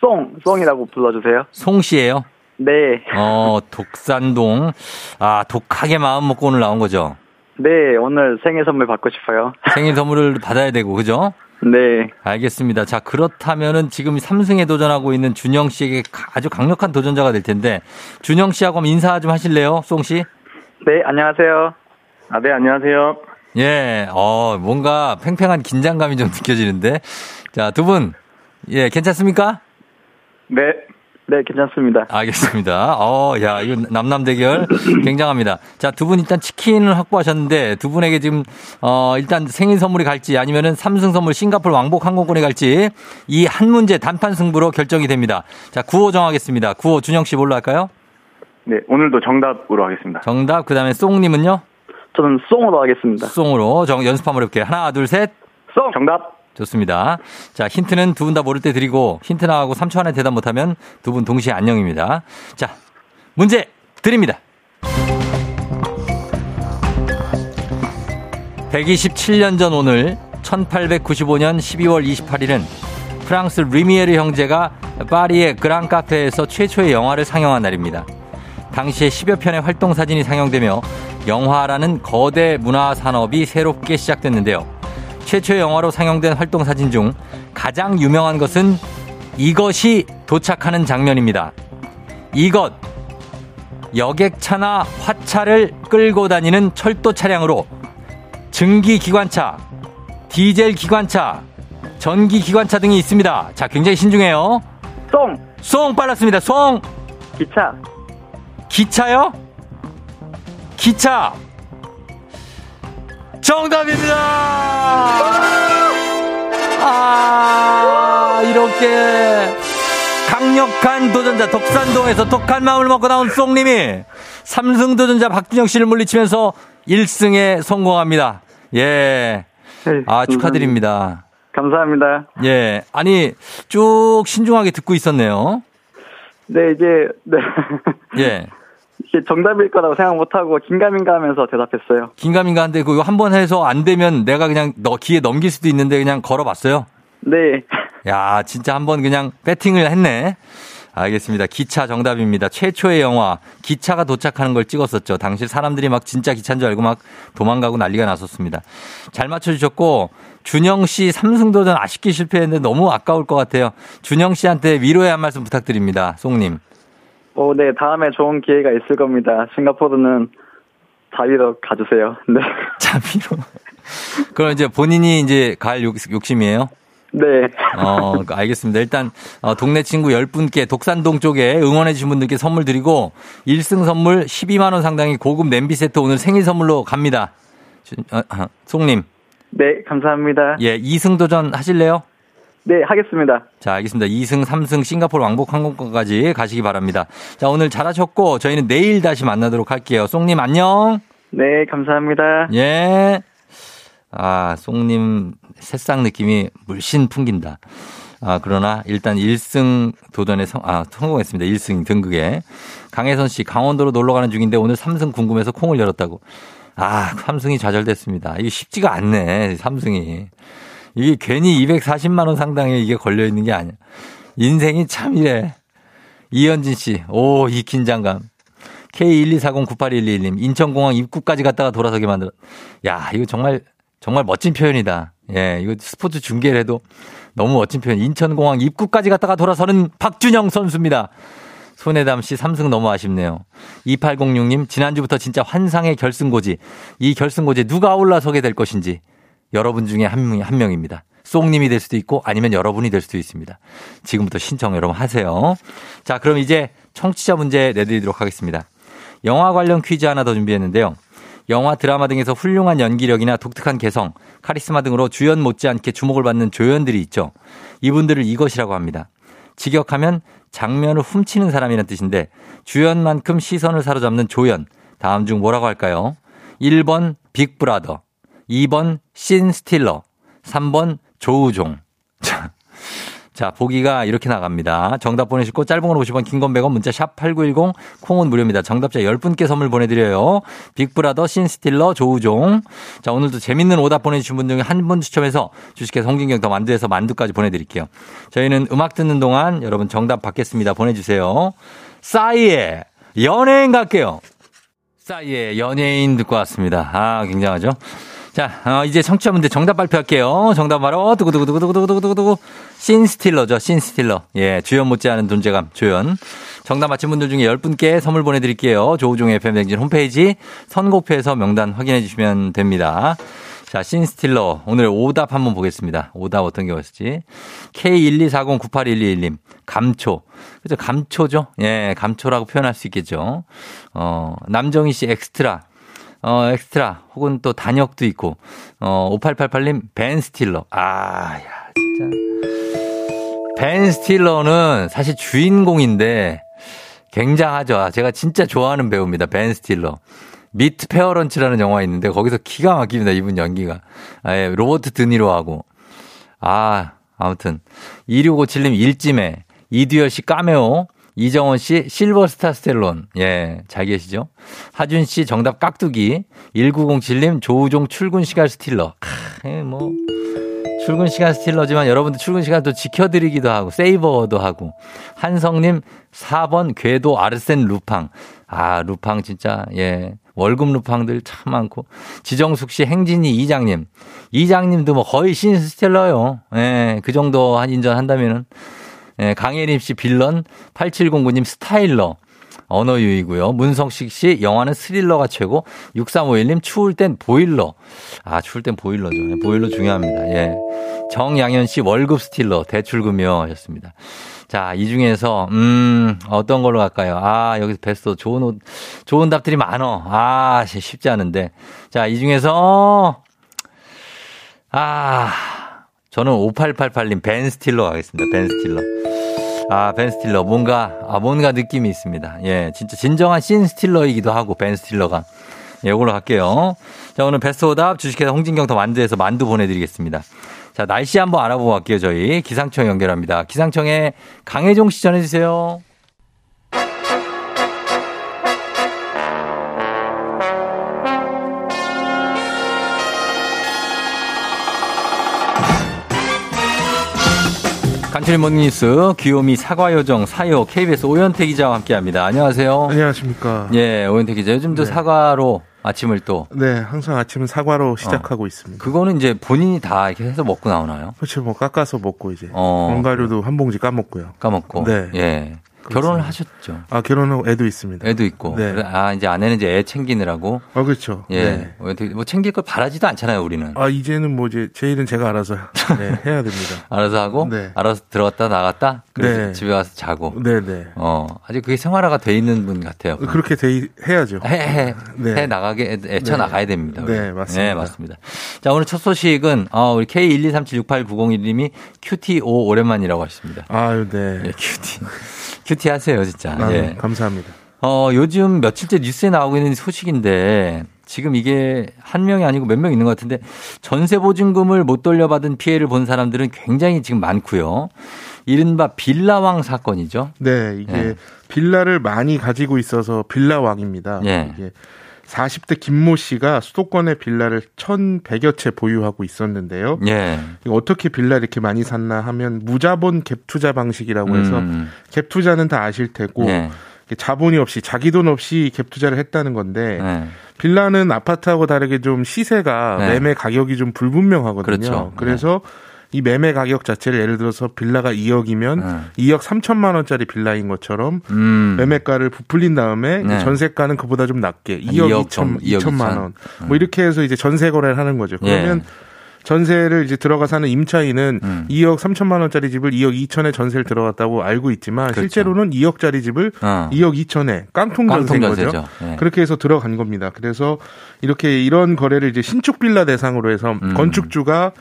송, 송이라고 불러주세요. 송 씨예요. 네, 어, 독산동. 아, 독하게 마음 먹고 오늘 나온 거죠. 네, 오늘 생일 선물 받고 싶어요. 생일 선물을 받아야 되고, 그죠? 네, 알겠습니다. 자, 그렇다면은 지금 3승에 도전하고 있는 준영 씨에게 가- 아주 강력한 도전자가 될 텐데, 준영 씨하고 한번 인사 좀 하실래요? 송 씨? 네, 안녕하세요. 아, 네, 안녕하세요. 예, 어, 뭔가 팽팽한 긴장감이 좀 느껴지는데. 자, 두 분, 예, 괜찮습니까? 네. 네, 괜찮습니다. 알겠습니다. 어, 야, 이거 남남 대결 굉장합니다. 자, 두 분 일단 치킨을 확보하셨는데 두 분에게 지금 어, 일단 생일 선물이 갈지 아니면은 삼승 선물 싱가포르 왕복 항공권이 갈지 이 한 문제 단판 승부로 결정이 됩니다. 자, 구호 정하겠습니다. 구호 준영 씨 뭘로 할까요? 네, 오늘도 정답으로 하겠습니다. 정답. 그다음에 송 님은요? 저는 송으로 하겠습니다. 송으로 정 연습 한번 해볼게요. 하나, 둘, 셋. 송! 정답. 좋습니다. 자, 힌트는 두 분 다 모를 때 드리고 힌트 나가고 3초 안에 대답 못하면 두 분 동시에 안녕입니다. 자, 문제 드립니다. 127년 전 오늘 1895년 12월 28일은 프랑스 리미에르 형제가 파리의 그랑 카페에서 최초의 영화를 상영한 날입니다. 당시에 10여 편의 활동 사진이 상영되며 영화라는 거대 문화 산업이 새롭게 시작됐는데요. 최초의 영화로 상영된 활동 사진 중 가장 유명한 것은 이것이 도착하는 장면입니다. 이것 여객차나 화차를 끌고 다니는 철도 차량으로 증기 기관차, 디젤 기관차, 전기 기관차 등이 있습니다. 자, 굉장히 신중해요. 송! 송 빨랐습니다. 송 기차! 기차요? 기차 정답입니다. 아 이렇게 강력한 도전자 독산동에서 독한 마음을 먹고 나온 송님이 삼승 도전자 박준영 씨를 물리치면서 1승에 성공합니다. 예. 네, 아 축하드립니다. 감사합니다. 예. 아니 쭉 신중하게 듣고 있었네요. 네, 이제, 네. 예. 정답일 거라고 생각 못하고 긴가민가 하면서 대답했어요. 긴가민가 한데 그거 한 번 해서 안 되면 내가 그냥 너 기회 넘길 수도 있는데 그냥 걸어봤어요. 네. 야, 진짜 한 번 그냥 배팅을 했네. 알겠습니다. 기차 정답입니다. 최초의 영화 기차가 도착하는 걸 찍었었죠. 당시 사람들이 막 진짜 기차인 줄 알고 막 도망가고 난리가 났었습니다. 잘 맞춰주셨고 준영 씨 삼승 도전 아쉽게 실패했는데 너무 아까울 것 같아요. 준영 씨한테 위로의 한 말씀 부탁드립니다. 송님. 어, 네, 다음에 좋은 기회가 있을 겁니다. 싱가포르는 자위로 가주세요. 네. 자비로. 그럼 이제 본인이 이제 갈 욕, 욕심이에요? 네. 어, 알겠습니다. 일단, 어, 동네 친구 10분께 독산동 쪽에 응원해주신 분들께 선물 드리고, 1승 선물 12만원 상당의 고급 냄비 세트 오늘 생일 선물로 갑니다. 주- 어, 어, 송님. 네, 감사합니다. 예, 2승 도전 하실래요? 네, 하겠습니다. 자, 알겠습니다. 2승, 3승 싱가포르 왕복 항공권까지 가시기 바랍니다. 자, 오늘 잘하셨고, 저희는 내일 다시 만나도록 할게요. 송님 안녕! 네, 감사합니다. 예. 아, 송님 새싹 느낌이 물씬 풍긴다. 아, 그러나 일단 1승 도전에 성, 아, 성공했습니다. 1승 등극에. 강혜선 씨, 강원도로 놀러 가는 중인데 오늘 3승 궁금해서 콩을 열었다고. 아, 3승이 좌절됐습니다. 이게 쉽지가 않네, 3승이. 이게 괜히 240만 원 상당의 이게 걸려 있는 게 아니야. 인생이 참 이래. 이현진 씨, 오, 이 긴장감. K124098121님, 인천공항 입구까지 갔다가 돌아서게 만들어. 야, 이거 정말, 정말 멋진 표현이다. 예, 이거 스포츠 중계를 해도 너무 멋진 표현. 인천공항 입구까지 갔다가 돌아서는 박준영 선수입니다. 손해담 씨 3승 너무 아쉽네요. 2806님, 지난주부터 진짜 환상의 결승고지. 이 결승고지에 누가 올라서게 될 것인지 여러분 중에 한, 명, 한 명입니다. 쏙님이 될 수도 있고 아니면 여러분이 될 수도 있습니다. 지금부터 신청 여러분 하세요. 자, 그럼 이제 청취자 문제 내드리도록 하겠습니다. 영화 관련 퀴즈 하나 더 준비했는데요. 영화, 드라마 등에서 훌륭한 연기력이나 독특한 개성, 카리스마 등으로 주연 못지않게 주목을 받는 조연들이 있죠. 이분들을 이것이라고 합니다. 직역하면 장면을 훔치는 사람이라는 뜻인데 주연만큼 시선을 사로잡는 조연. 다음 중 뭐라고 할까요? 1번 빅브라더, 2번 신 스틸러, 3번 조우종. 자, 자, 보기가 이렇게 나갑니다. 정답 보내시고 짧은 건 50원, 긴 건 100원, 문자 샵 8910, 콩은 무료입니다. 정답자 10분께 선물 보내드려요. 빅브라더, 신스틸러, 조우종. 자, 오늘도 재밌는 오답 보내주신 분 중에 한 분 추첨해서 주식회사 홍진경 더 만두에서 만두까지 보내드릴게요. 저희는 음악 듣는 동안 여러분 정답 받겠습니다. 보내주세요. 싸이의 연예인 갈게요. 싸이의 연예인 듣고 왔습니다. 아, 굉장하죠? 자, 어, 이제 청취자분들 정답 발표할게요. 정답 바로 두구두구두구두구두구두구두구 신스틸러죠. 신스틸러. 예, 주연 못지않은 존재감 조연. 정답 맞힌 분들 중에 10분께 선물 보내드릴게요. 조우종의 FM댕진 홈페이지 선곡표에서 명단 확인해 주시면 됩니다. 자, scene stealer. 오늘 오답 한번 보겠습니다. 오답 어떤 게 왔을지. K124098121님. 감초. 그죠? 감초죠? 예, 감초라고 표현할 수 있겠죠. 어, 남정희 씨 엑스트라. 어, 엑스트라. 혹은 또 단역도 있고. 어, 5888님 벤 스틸러. 아, 야, 진짜. 벤 스틸러는 사실 주인공인데 굉장하죠. 제가 진짜 좋아하는 배우입니다. 벤 스틸러. Meet Parents라는 영화 있는데 거기서 기가 막힙니다. 이분 연기가. 아, 예, 로버트 드니로하고. 아, 아무튼. 2657님 일찜에 이두열 씨 까메오. 이정원 씨 실버스타 스텔론. 예, 잘 계시죠? 하준 씨 정답 깍두기. 1907님 조우종 출근 시간 stealer. 크, 예, 뭐 출근 시간 stealer지만 여러분들 출근 시간도 지켜드리기도 하고 saver도 하고 한성님 4번 궤도 아르센 루팡 아 루팡 진짜 예 월급 루팡들 참 많고 지정숙 씨 행진이 이장님 이장님도 뭐 거의 신 스틸러요 예 그 정도 한 인정한다면은 예 강혜림 씨 빌런 8709님 스타일러 언어유이고요. 문성식 씨 영화는 스릴러가 최고. 6351님 추울 땐 보일러. 아 추울 땐 보일러죠. 예, 보일러 중요합니다. 예. 정양현 씨 월급 stealer 대출금요 하셨습니다. 자, 이 중에서 음, 어떤 걸로 갈까요? 아, 여기서 베스트 좋은 옷 좋은 답들이 많어. 아, 쉽지 않은데. 자, 이 중에서 아, 저는 5888님 벤 스틸러 가겠습니다. 벤 스틸러. 아, 벤 스틸러. 뭔가, 아, 뭔가 느낌이 있습니다. 예, 진짜 진정한 scene stealer이기도 하고, 벤 스틸러가. 예, 이걸로 갈게요. 자, 오늘 베스트 오답 주식회사 홍진경 더 만두에서 만두 보내드리겠습니다. 자, 날씨 한번 알아보고 갈게요, 저희. 기상청 연결합니다. 기상청에 강혜종 씨 전해주세요. 간추린 모닝뉴스 귀요미 사과요정 사요 KBS 오현태 기자와 함께합니다. 안녕하세요. 안녕하십니까. 예, 오현태 기자. 요즘도 네. 사과로 아침을 또 네, 항상 아침은 사과로 시작하고 있습니다. 그거는 이제 본인이 다 이렇게 해서 먹고 나오나요? 그렇죠. 뭐 깎아서 먹고 이제 어. 견과류도 한 봉지 까먹고요. 까먹고. 네. 예. 결혼을 하셨죠. 아 결혼하고 애도 있습니다. 애도 있고. 네. 아, 이제 아내는 이제 애 챙기느라고. 아 그렇죠. 예. 네. 뭐 챙길 걸 바라지도 않잖아요, 우리는. 아 이제는 뭐 이제 제 일은 제가 알아서 네, 해야 됩니다. 알아서 하고, 네. 알아서 들어갔다 나갔다, 그래서 네. 집에 와서 자고. 네, 네. 어, 아직 그게 생활화가 돼 있는 분 같아요. 그렇게 돼 해야죠. 해, 해, 네. 해 나가게, 애쳐 네. 나가야 됩니다. 우리. 네, 맞습니다. 네, 맞습니다. 자, 오늘 첫 소식은, 어, 우리 K123768901님이 QT5 오랜만이라고 하십니다. 아유, 네. 예, 큐티. 큐티 하세요, 진짜. 아, 예. 감사합니다. 어, 요즘 며칠째 뉴스에 나오고 있는 소식인데 지금 이게 한 명이 아니고 몇 명 있는 것 같은데 전세 보증금을 못 돌려받은 피해를 본 사람들은 굉장히 지금 많고요. 이른바 빌라왕 사건이죠. 네, 이게 예. 빌라를 많이 가지고 있어서 빌라왕입니다. 예. 이게 40대 김모 씨가 수도권의 빌라를 1,100여 채 보유하고 있었는데요. 예. 어떻게 빌라 이렇게 많이 샀나 하면 무자본 갭 투자 방식이라고 해서 음. 갭 투자는 다 아실 테고 예. 자본이 없이 자기 돈 없이 갭 투자를 했다는 건데 예. 빌라는 아파트하고 다르게 좀 시세가 네. 매매 가격이 좀 불분명하거든요. 그렇죠. 그래서 이 매매 가격 자체를 예를 들어서 빌라가 2억이면 네. 2억 3천만 원짜리 빌라인 것처럼 음. 매매가를 부풀린 다음에 네. 전세가는 그보다 좀 낮게 2억, 2억 2천, 좀, 2억 2천만 2천. 원. 뭐 이렇게 해서 이제 전세 거래를 하는 거죠. 그러면 예. 전세를 이제 들어가 사는 임차인은 음. 2억 3천만 원짜리 집을 2억 2천에 전세를 들어갔다고 알고 있지만 그렇죠. 실제로는 2억짜리 집을 어. 2억 2천에 깡통 깡통 전세인 거죠. 예. 그렇게 해서 들어간 겁니다. 그래서 이렇게 이런 거래를 이제 신축 빌라 대상으로 해서 음. 건축주가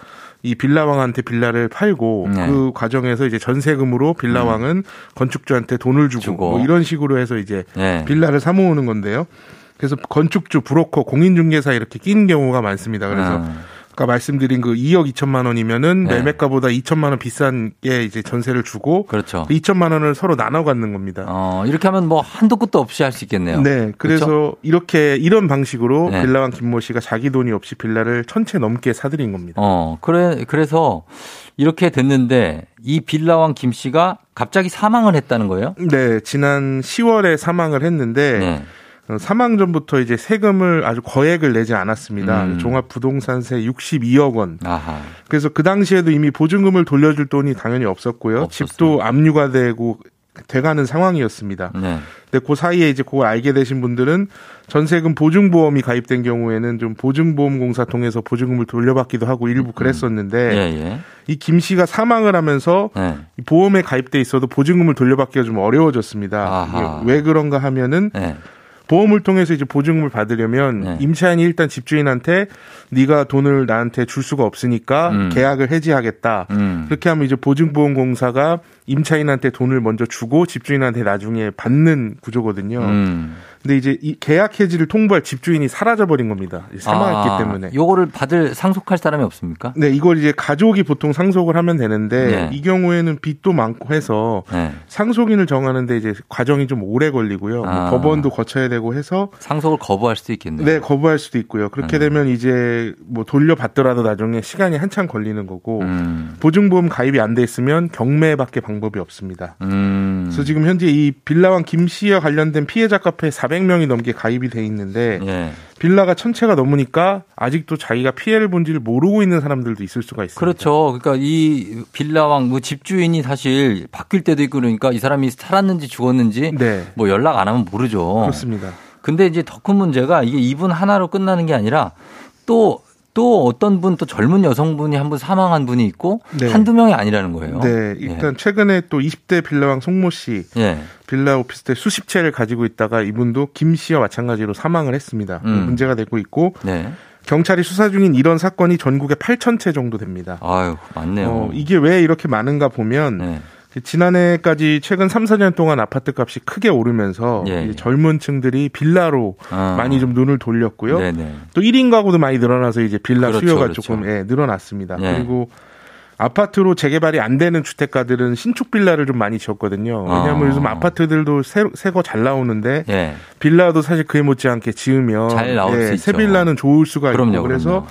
이 빌라왕한테 빌라를 팔고 네. 그 과정에서 이제 전세금으로 빌라왕은 건축주한테 돈을 주고, 주고. 뭐 이런 식으로 해서 이제 예. 빌라를 사모으는 건데요. 그래서 건축주, 브로커, 공인중개사 이렇게 끼는 경우가 많습니다. 그래서 아. 아까 말씀드린 그 2억 2천만 원이면은 네. 매매가보다 2천만 원 비싼 게 이제 전세를 주고 그렇죠. 2천만 원을 서로 나눠 갖는 겁니다. 어, 이렇게 하면 뭐 한도 끝도 없이 할 수 있겠네요. 네, 그래서 그렇죠? 이렇게 이런 방식으로 네. 빌라왕 김모 씨가 자기 돈이 없이 빌라를 천채 넘게 사들인 겁니다. 어, 그래, 그래서 이렇게 됐는데 이 빌라왕 김 씨가 갑자기 사망을 했다는 거예요? 네, 지난 10월에 사망을 했는데 네. 어, 사망 전부터 이제 세금을 아주 거액을 내지 않았습니다. 음. 종합 부동산세 62억 원. 아하. 그래서 그 당시에도 이미 보증금을 돌려줄 돈이 당연히 없었고요. 없었어요. 집도 압류가 되고 돼가는 상황이었습니다. 네. 근데 그 사이에 이제 그걸 알게 되신 분들은 전세금 보증보험이 가입된 경우에는 좀 보증보험공사 통해서 보증금을 돌려받기도 하고 일부 그랬었는데 음. 예, 예. 이김 씨가 사망을 하면서 네. 이 보험에 가입돼 있어도 보증금을 돌려받기가 좀 어려워졌습니다. 왜 그런가 하면은 네. 보험을 통해서 이제 보증금을 받으려면 네. 임차인이 일단 집주인한테 네가 돈을 나한테 줄 수가 없으니까 음. 계약을 해지하겠다. 음. 그렇게 하면 이제 보증보험공사가 임차인한테 돈을 먼저 주고 집주인한테 나중에 받는 구조거든요. 음. 근데 이제 이 계약 해지를 통보할 집주인이 사라져 버린 겁니다. 사망했기 아, 때문에. 요거를 받을 상속할 사람이 없습니까? 네, 이걸 이제 가족이 보통 상속을 하면 되는데 네. 이 경우에는 빚도 많고 해서 네. 상속인을 정하는데 이제 과정이 좀 오래 걸리고요. 뭐 아. 법원도 거쳐야 되고 해서 상속을 거부할 수도 있겠네요. 네, 거부할 수도 있고요. 그렇게 네. 되면 이제 뭐 돌려받더라도 나중에 시간이 한참 걸리는 거고 음. 보증보험 가입이 안 돼 있으면 경매밖에 방법이 없습니다. 음. 그래서 지금 현재 이 빌라왕 김 씨와 관련된 피해자 카페에 400명이 넘게 가입이 돼 있는데 예. 빌라가 천채가 넘으니까 아직도 자기가 피해를 본지를 모르고 있는 사람들도 있을 수가 있습니다. 그렇죠. 그러니까 이 빌라왕 뭐 집주인이 사실 바뀔 때도 있고 그러니까 이 사람이 살았는지 죽었는지 네. 뭐 연락 안 하면 모르죠. 그렇습니다. 근데 이제 더 큰 문제가 이게 이분 하나로 끝나는 게 아니라 또, 또 어떤 분 또 젊은 여성분이 한 분 사망한 분이 있고 네. 한두 명이 아니라는 거예요. 네, 일단 최근에 또 20대 빌라왕 송모 씨 예. 빌라 오피스텔 수십 채를 가지고 있다가 이분도 김 씨와 마찬가지로 사망을 했습니다. 음. 문제가 되고 있고 네. 경찰이 수사 중인 이런 사건이 전국에 8천 채 정도 됩니다. 아유, 많네요. 어, 이게 왜 이렇게 많은가 보면 네. 지난해까지 최근 3, 4년 동안 아파트 값이 크게 오르면서 예, 예. 젊은 층들이 빌라로 아. 많이 좀 눈을 돌렸고요. 네네. 또 1인 가구도 많이 늘어나서 이제 빌라 그렇죠, 수요가 그렇죠. 조금 예, 늘어났습니다. 예. 그리고 아파트로 재개발이 안 되는 주택가들은 신축 빌라를 좀 많이 지었거든요. 왜냐하면 아. 요즘 아파트들도 새거 잘 나오는데 예. 빌라도 사실 그에 못지않게 지으면 잘 나올 수새 있죠. 빌라는 좋을 수가 그럼요, 있고 그래서 그럼요.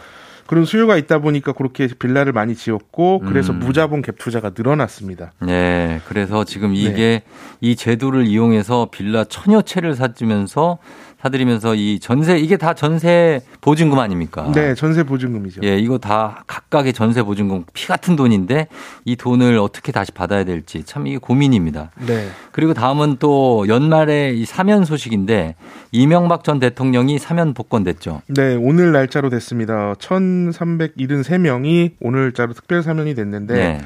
그런 수요가 있다 보니까 그렇게 빌라를 많이 지었고 그래서 음. 무자본 갭 투자가 늘어났습니다. 네. 그래서 지금 네. 이게 이 제도를 이용해서 빌라 천여 채를 사주면서 사들이면서 이 전세 이게 다 전세 보증금 아닙니까? 네, 전세 보증금이죠. 예, 이거 다 각각의 전세 보증금 피 같은 돈인데 이 돈을 어떻게 다시 받아야 될지 참 이게 고민입니다. 네. 그리고 다음은 또 연말에 이 사면 소식인데 이명박 전 대통령이 사면 복권됐죠. 네, 오늘 날짜로 됐습니다. 1,373명이 오늘자로 특별 사면이 됐는데 네.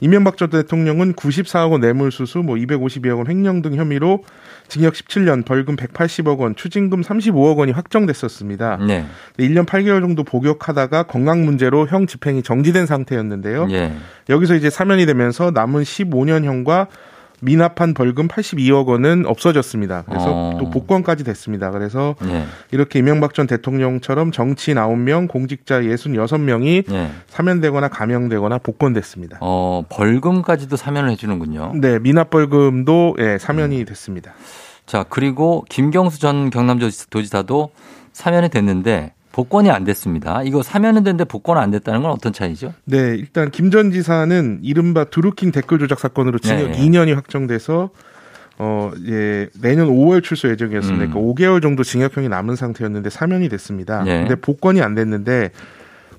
이명박 전 대통령은 94억 원 뇌물수수, 뭐 252억 원 횡령 등 혐의로 징역 17년, 벌금 180억 원, 추징금 35억 원이 확정됐었습니다. 네. 1년 8개월 정도 복역하다가 건강 문제로 형 집행이 정지된 상태였는데요. 예. 여기서 이제 사면이 되면서 남은 15년형과 미납한 벌금 82억 원은 없어졌습니다. 그래서 어. 또 복권까지 됐습니다. 그래서 예. 이렇게 이명박 전 대통령처럼 정치인 9명, 공직자 66명이 예. 사면되거나 감형되거나 복권됐습니다. 어, 벌금까지도 사면을 해 주는군요. 네, 미납 벌금도 예, 사면이 됐습니다. 자, 그리고 김경수 전 경남도지사도 사면이 됐는데 복권이 안 됐습니다. 이거 사면은 됐는데 복권 안 됐다는 건 어떤 차이죠? 네, 일단 김 전 지사는 이른바 드루킹 댓글 조작 사건으로 징역 네, 네. 2년이 확정돼서 어, 예, 내년 5월 출소 예정이었습니다. 음. 그러니까 5개월 정도 징역형이 남은 상태였는데 사면이 됐습니다. 네. 근데 복권이 안 됐는데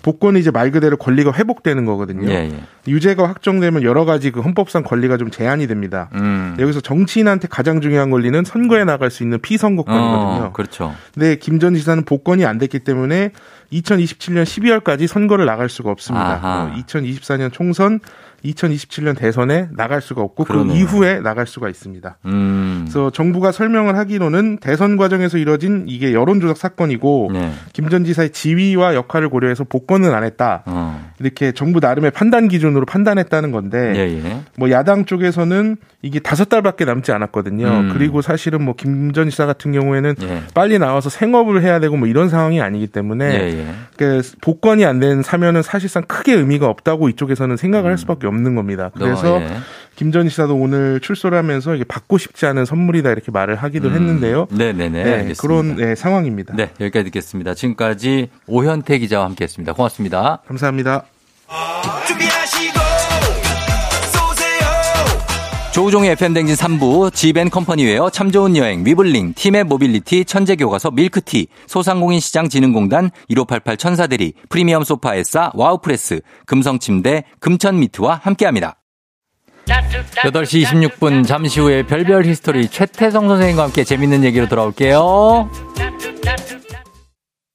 복권이 이제 말 그대로 권리가 회복되는 거거든요. 예, 예. 유죄가 확정되면 여러 가지 그 헌법상 권리가 좀 제한이 됩니다. 음. 여기서 정치인한테 가장 중요한 권리는 선거에 나갈 수 있는 피선거권이거든요. 어, 그렇죠. 근데 김 전 지사는 복권이 안 됐기 때문에 2027년 12월까지 선거를 나갈 수가 없습니다. 아하. 어, 2024년 총선, 2027년 대선에 나갈 수가 없고 그 그러네요. 이후에 나갈 수가 있습니다. 음. 그래서 정부가 설명을 하기로는 대선 과정에서 이뤄진 이게 여론조작 사건이고 네. 김전 지사의 지위와 역할을 고려해서 복권은 안 했다. 어. 이렇게 정부 나름의 판단 기준으로 판단했다는 건데 예, 예. 뭐 야당 쪽에서는 이게 다섯 달밖에 남지 않았거든요. 음. 그리고 사실은 뭐 김 전 지사 같은 경우에는 예. 빨리 나와서 생업을 해야 되고 뭐 이런 상황이 아니기 때문에. 그 복권이 안 된 사면은 사실상 크게 의미가 없다고 이쪽에서는 생각을 할 수밖에 없는 겁니다. 그래서 어, 예. 김전 지사도 오늘 출소를 하면서 이게 받고 싶지 않은 선물이다 이렇게 말을 하기도 음. 했는데요. 네네네. 네. 그런 네, 상황입니다. 네, 여기까지 듣겠습니다. 지금까지 오현태 기자와 함께 했습니다. 고맙습니다. 감사합니다. 조우종의 FM댕진 3부, 지벤컴퍼니웨어, 참 좋은 여행, 위블링, 팀의 모빌리티, 천재교과서, 밀크티, 소상공인 시장진흥공단, 1588 천사대리, 프리미엄 소파에싸, 와우프레스, 금성침대, 금천미트와 함께합니다. 8시 26분 잠시 후에 별별 히스토리 최태성 선생님과 함께 재밌는 얘기로 돌아올게요.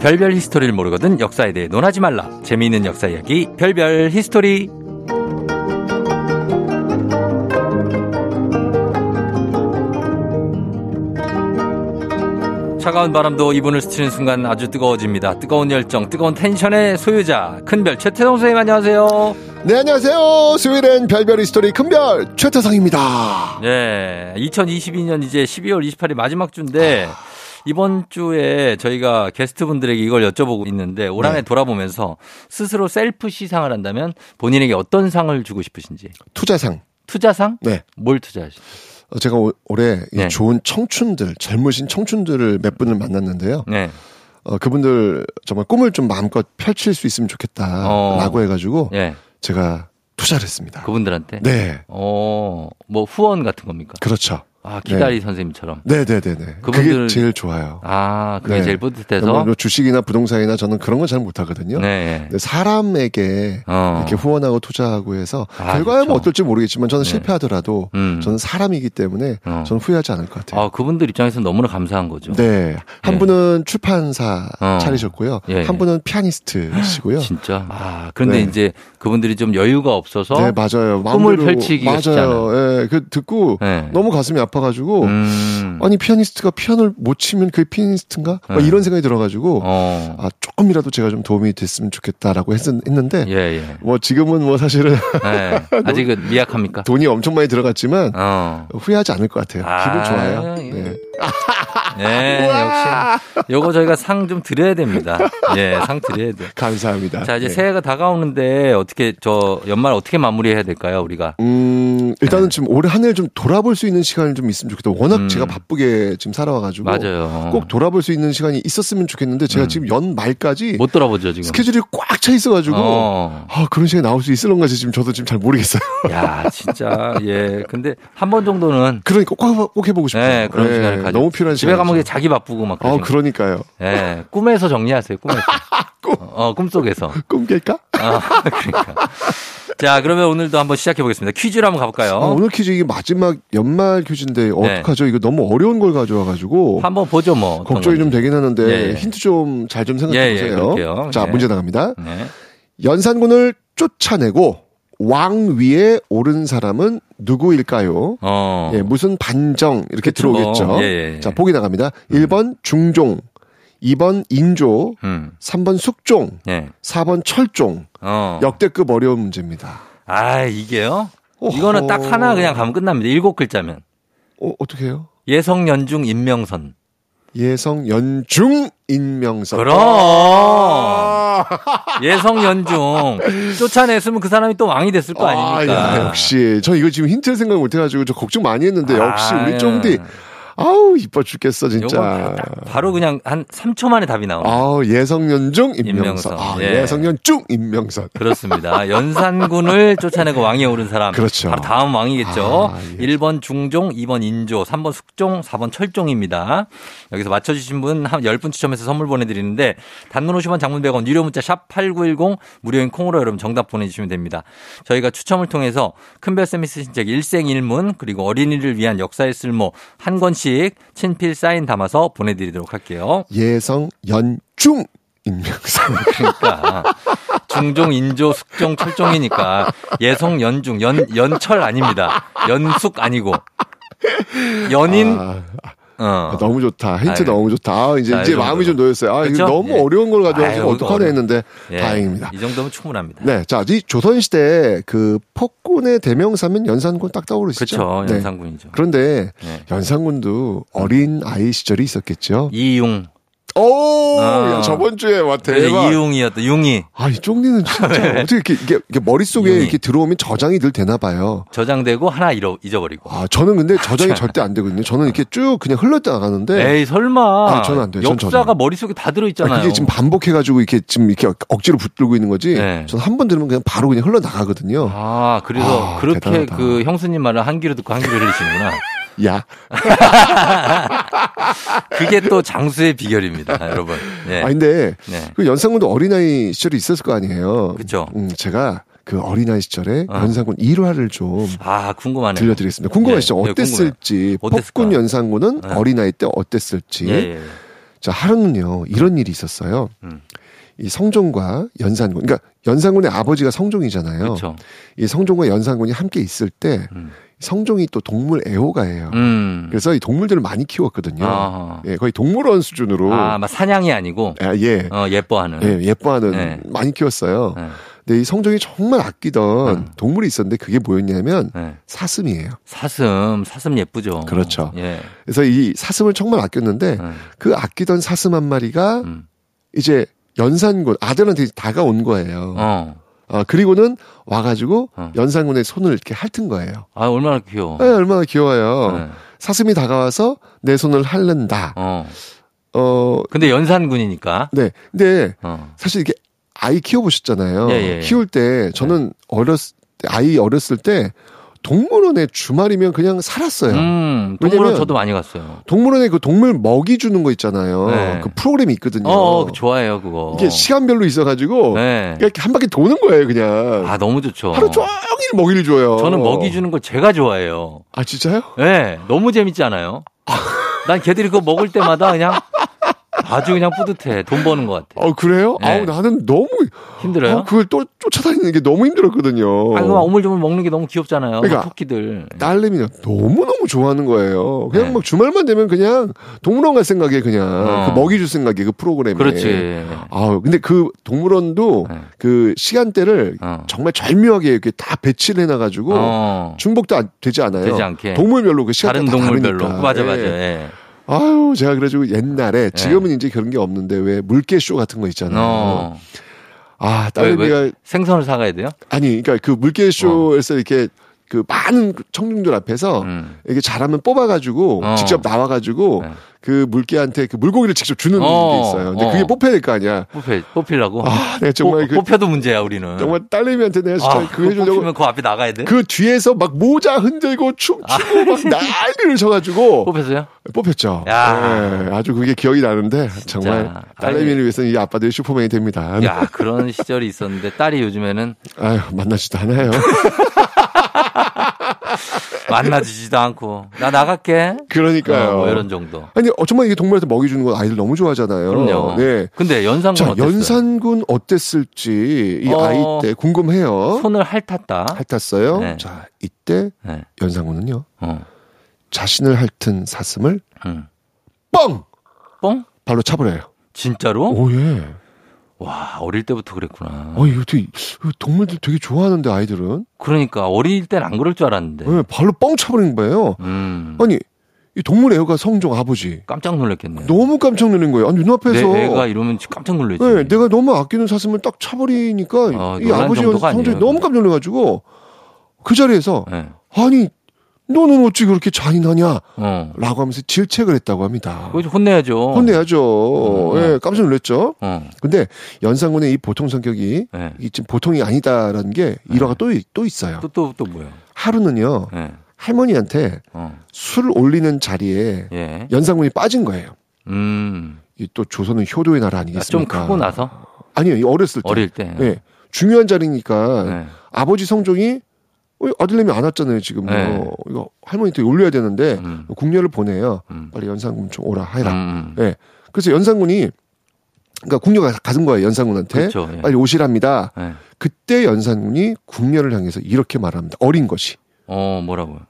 별별 히스토리를 모르거든 역사에 대해 논하지 말라. 재미있는 역사 이야기 별별 히스토리. 차가운 바람도 이분을 스치는 순간 아주 뜨거워집니다. 뜨거운 열정, 뜨거운 텐션의 소유자 큰별 최태성 선생님 안녕하세요. 네, 안녕하세요. 수요일엔 별별 히스토리 큰별 최태성입니다. 네, 2022년 이제 12월 28일 마지막 주인데 이번 주에 저희가 게스트분들에게 이걸 여쭤보고 있는데 올 한해 네. 돌아보면서 스스로 셀프 시상을 한다면 본인에게 어떤 상을 주고 싶으신지 투자상. 투자상? 네. 뭘 투자하시죠? 어, 제가 올- 올해 이 네. 좋은 청춘들, 젊으신 청춘들을 몇 분을 만났는데요. 네. 어, 그분들 정말 꿈을 좀 마음껏 펼칠 수 있으면 좋겠다. 어. 라고 해가지고 예. 제가 투자를 했습니다. 그분들한테? 네. 어, 뭐 후원 같은 겁니까? 그렇죠. 아, 기다리 선생님처럼. 네네네네. 그분들- 그게 제일 좋아요. 아, 그게 네. 제일 뿌듯해서. 주식이나 부동산이나 저는 그런 건 잘 못하거든요. 네. 사람에게 어. 이렇게 후원하고 투자하고 해서 아, 결과야 그렇죠. 뭐 어떨지 모르겠지만 저는 네. 실패하더라도 음. 저는 사람이기 때문에 어. 저는 후회하지 않을 것 같아요. 아, 그분들 입장에서는 너무나 감사한 거죠. 네. 한 네. 분은 출판사 어. 차리셨고요. 예. 한 분은 피아니스트시고요. 진짜. 아, 그런데 네. 이제 그분들이 좀 여유가 없어서 네, 맞아요. 꿈을 펼치기가 맞아요. 예, 그 듣고 네. 너무 가슴이 아파가지고 음. 아니 피아니스트가 피아노를 못 치면 그게 피아니스트인가? 막 네. 이런 생각이 들어가지고 어. 아 조금이라도 제가 좀 도움이 됐으면 좋겠다라고 했, 했는데 예, 예. 뭐 지금은 뭐 사실은 네. 아직은 미약합니까? 돈이 엄청 많이 들어갔지만 어. 후회하지 않을 것 같아요. 아, 기분 좋아요. 예. 네. 네, 역시. 요거 저희가 상 좀 드려야 됩니다. 예, 상 드려야 돼. 감사합니다. 자, 이제 네. 새해가 다가오는데 어떻게 저 연말 어떻게 마무리해야 될까요, 우리가? 음, 일단은 네. 지금 올해 한 해를 좀 돌아볼 수 있는 시간이 좀 있으면 좋겠다. 워낙 음. 제가 바쁘게 지금 살아와가지고. 맞아요. 꼭 돌아볼 수 있는 시간이 있었으면 좋겠는데 제가 음. 지금 연 말까지 못 돌아보죠, 지금. 스케줄이 꽉 차 있어가지고 어. 아 그런 시간이 나올 수 있을런가 지금 저도 지금 잘 모르겠어요. 야, 진짜. 예. 근데 한 번 정도는 그러니까 꼭, 꼭 해보고 싶어요. 네, 그런 네, 시간을 가 져. 너무 필요한 집에 시간이죠. 가면 그냥 자기 바쁘고 막 어 그러니까요. 예. 꿈에서 정리하세요. 꿈에서. 어, 꿈속에서. 꿈 깰까? 아, 그러니까. 자, 그러면 오늘도 한번 시작해 보겠습니다. 퀴즈로 한번 가볼까요? 아, 오늘 퀴즈 이게 마지막 연말 퀴즈인데 네. 어떡하죠? 이거 너무 어려운 걸 가져와가지고 한번 보죠, 뭐. 걱정이 좀. 되긴 하는데 예, 예. 힌트 좀 잘좀 예, 생각해 예, 보세요. 그럴게요. 자 예. 문제 나갑니다. 네. 연산군을 쫓아내고 왕 위에 오른 사람은 누구일까요? 어. 예, 무슨 반정 이렇게 그쵸, 들어오겠죠. 뭐. 예, 예, 예. 자, 보기 나갑니다. 1번 중종, 2번 인조, 음. 3번 숙종, 예. 4번 철종. 어. 역대급 어려운 문제입니다. 아, 이게요? 오호. 이거는 딱 하나 그냥 가면 끝납니다. 일곱 글자면. 어, 어떻게 해요? 예성, 연중, 임명선. 예성 연중 인명선. 그럼. 아, 예성, 연중. 쫓아냈으면 그 사람이 또 왕이 됐을 거 아, 아닙니까? 야, 역시 저 이거 지금 힌트를 생각 못 해가지고 저 걱정 많이 했는데 역시 아, 우리 쫑디 아우 이뻐 죽겠어 진짜. 바- 바로 그냥 한 3초 만에 답이 나오네. 아우 예성연중 인명선. 인명선. 아, 예. 예성연중 인명선. 그렇습니다. 연산군을 쫓아내고 왕위에 오른 사람. 그렇죠. 바로 다음 왕이겠죠. 아, 예. 1번 중종, 2번 인조, 3번 숙종, 4번 철종입니다. 여기서 맞춰주신 분 한 10분 추첨해서 선물 보내드리는데 단문 50원 장문 100원 유료 문자 샵 8910 무료인 콩으로 여러분 정답 보내주시면 됩니다. 저희가 추첨을 통해서 큰별쌤이 쓰신 책 일생일문 그리고 어린이를 위한 역사의 쓸모 한 권씩 친필 사인 담아서 보내드리도록 할게요. 예성 연중 인명선. 그러니까 중종, 인조, 숙종, 철종이니까 예성, 연중, 연 연철 아닙니다. 연숙 아니고 연인. 아, 어. 너무 좋다. 힌트 아유. 너무 좋다. 아, 이제 자, 이제 이 마음이. 좀 놓였어요. 아? 이거 너무 예. 어려운 걸 가져와서 어려워. 했는데 예. 다행입니다. 이 정도면 충분합니다. 네, 자, 이 조선 시대 그 폭군의 대명사면 연산군 딱 떠오르시죠? 그렇죠. 네. 연산군이죠. 그런데 네. 연산군도 어린 아이 시절이 있었겠죠. 이융. 오, 아. 야, 저번 주에 와 네, 대박. 이융이었다. 융이 아, 이 쫑디는 진짜 어떻게 이렇게, 이게, 이게 머릿속에 용이. 이렇게 들어오면 저장이 늘 되나 봐요. 저장되고 하나 잃어, 잊어버리고. 아, 저는 근데 저장이 절대 안 되거든요. 저는 이렇게 쭉 그냥 흘러나가는데. 에이 설마. 아, 저는 안 돼요. 전 역사가. 머릿속에 다 들어 아, 있잖아요. 그게 지금 반복해 가지고 이렇게 지금 이렇게 억지로 붙들고 있는 거지. 네. 저는 한 번 들으면 그냥 바로 그냥 흘러나가거든요. 아, 그래서 아, 그렇게 대단하다. 그 형수님 말을 한 귀로 듣고 한 귀로 흘리시는구나. 야. 그게 또 장수의 비결입니다, 여러분. 예. 아, 근데 네. 그 연산군도 어린아이 시절이 있었을 거 아니에요. 그쵸. 음, 제가 그 어린아이 시절에 어. 연산군 일화를 좀 아, 궁금하네요. 들려드리겠습니다. 궁금하시죠? 예, 예, 어땠을지. 폭군 연산군은 네. 어린아이 때 어땠을지. 예, 예. 자, 하루는요, 이런 일이 있었어요. 음. 이 성종과 연산군, 그러니까 연산군의 아버지가 성종이잖아요. 그렇죠. 이 성종과 연산군이 함께 있을 때 음. 성종이 또 동물 애호가예요. 음. 그래서 이 동물들을 많이 키웠거든요. 아. 예, 거의 동물원 수준으로. 아, 막 사냥이 아니고 아, 예. 어, 예뻐하는. 예, 예뻐하는 네. 많이 키웠어요. 네. 근데 이 성종이 정말 아끼던 음. 동물이 있었는데 그게 뭐였냐면 네. 사슴이에요. 사슴, 사슴 예쁘죠. 그렇죠. 예. 그래서 이 사슴을 정말 아꼈는데 네. 그 아끼던 사슴 한 마리가 음. 이제 연산군 아들한테 다가온 거예요. 어. 아, 그리고는 와가지고 어. 연산군의 손을 이렇게 핥은 거예요. 아, 얼마나 귀여워. 네, 얼마나 귀여워요. 네. 사슴이 다가와서 내 손을 핥는다. 어. 어, 근데 연산군이니까. 네. 근데 어. 사실 이게 아이 키워보셨잖아요. 예, 예, 예. 키울 때 저는 어렸 아이 어렸을 때 동물원에 주말이면 그냥 살았어요. 음, 동물원 저도 많이 갔어요. 동물원에 그 동물 먹이 주는 거 있잖아요. 네. 그 프로그램이 있거든요. 어, 어, 좋아해요, 그거. 이게 시간별로 있어가지고 네. 이렇게 한 바퀴 도는 거예요, 그냥. 아, 너무 좋죠. 하루 종일 먹이를 줘요. 저는 먹이 주는 걸 제가 좋아해요. 아 진짜요? 예, 너무 재밌지 않아요? 난 걔들이 그거 먹을 때마다 그냥 아주 그냥 뿌듯해. 돈 버는 것 같아. 어 그래요? 네. 아우 나는 너무 힘들어요? 어, 그걸 또 쫓아다니는 게 너무 힘들었거든요. 아, 그막 오물조물 먹는 게 너무 귀엽잖아요. 그러니까 토끼들. 딸내미 너무 너무 좋아하는 거예요. 그냥 네. 막 주말만 되면 그냥 동물원 갈 생각에 그냥 어. 그 먹이 줄 생각에 그 프로그램에. 그렇지. 아 근데 그 동물원도 네. 그 시간대를 어. 정말 절묘하게 이렇게 다 배치를 해 놔 가지고 어. 중복도 안- 되지 않아요. 되지 않게. 동물별로 그 시간대 다른 다 동물별로. 다르니까. 맞아, 예. 맞아. 예. 아유, 제가 그래가지고 옛날에 지금은 이제 그런 게 없는데 왜 물개쇼 같은 거 있잖아요. 어. 아, 왜, 딸내미가 왜? 생선을 사가야 돼요? 아니, 그러니까 그 물개쇼에서 이렇게 그 많은 청중들 앞에서 음. 이게 잘하면 뽑아가지고 어. 직접 나와가지고 네. 그 물개한테 그 물고기를 직접 주는 어, 게 있어요. 근데 어. 그게 뽑혀야 될 거 아니야. 뽑혀, 뽑히려고? 아, 내가 정말 뽑, 그 뽑혀도 문제야, 우리는. 정말 딸내미한테 내가 진짜 아, 그거 해주려고 뽑히면 그 앞에 나가야 돼? 그 뒤에서 막 모자 흔들고 춤추고 막 난리를 쳐가지고 뽑혔어요? 뽑혔죠. 야. 네, 아주 그게 기억이 나는데 정말 딸내미를 위해서는 이 아빠들이 슈퍼맨이 됩니다. 야, 그런 시절이 있었는데 딸이 요즘에는 아유 만나지도 않아요. 만나지지도 않고 나 나갈게. 그러니까요. 어, 뭐 이런 정도. 아니 어, 정말 이게 동물한테 먹이 주는 거 아이들 너무 좋아하잖아요. 그럼요. 네. 근데 연산군 자 어땠어요? 연산군 어땠을지 이 어. 아이 때 궁금해요. 손을 핥았다. 핥았어요. 네. 자 이때 네. 연산군은요 어. 자신을 핥은 사슴을 응. 뻥 뻥? 발로 차버려요. 진짜로? 오 예. 와, 어릴 때부터 그랬구나. 어 이거 되게 동물들 되게 좋아하는데 아이들은 그러니까 어릴 땐 안 그럴 줄 알았는데. 네, 발로 뻥 차버린 거예요. 음. 아니 이 동물 애호가 성종 아버지 깜짝 놀랐겠네요. 너무 깜짝 놀란 거예요. 아니 눈앞에서 내 애가 이러면 깜짝 놀랐지. 네, 내가 너무 아끼는 사슴을 딱 차버리니까 어, 이 아버지 성종이 아니에요. 너무 깜짝 놀라가지고 그 자리에서 네. 아니 너는 어찌 그렇게 잔인하냐 어. 라고 하면서 질책을 했다고 합니다. 그거 좀 혼내야죠. 혼내야죠. 예, 깜짝 놀랐죠. 어. 근데 연산군의 이 보통 성격이 네. 이 지금 보통이 아니다라는 게 일화가 또, 있- 또 있어요. 또, 또, 또 뭐요? 하루는요, 네. 할머니한테 어. 술을 올리는 자리에 예. 연산군이 빠진 거예요. 음. 이또 조선은 효도의 나라 아, 좀 아니겠습니까? 크고 나서? 아니요, 이 어렸을 때. 어릴 때. 예. 중요한 자리니까 네. 아버지 성종이 어, 아들내미 안 왔잖아요, 지금. 네. 어, 이거 할머니한테 올려야 되는데 음. 궁녀를 보내요. 음. 빨리 연산군 좀 오라 해라. 음. 예. 그래서 연산군이 그러니까 궁녀가 가는 거예요, 연산군한테. 그렇죠. 예. 빨리 오시랍니다. 네. 그때 연산군이 궁녀를 향해서 이렇게 말합니다. 어린 것이. 어, 뭐라고요?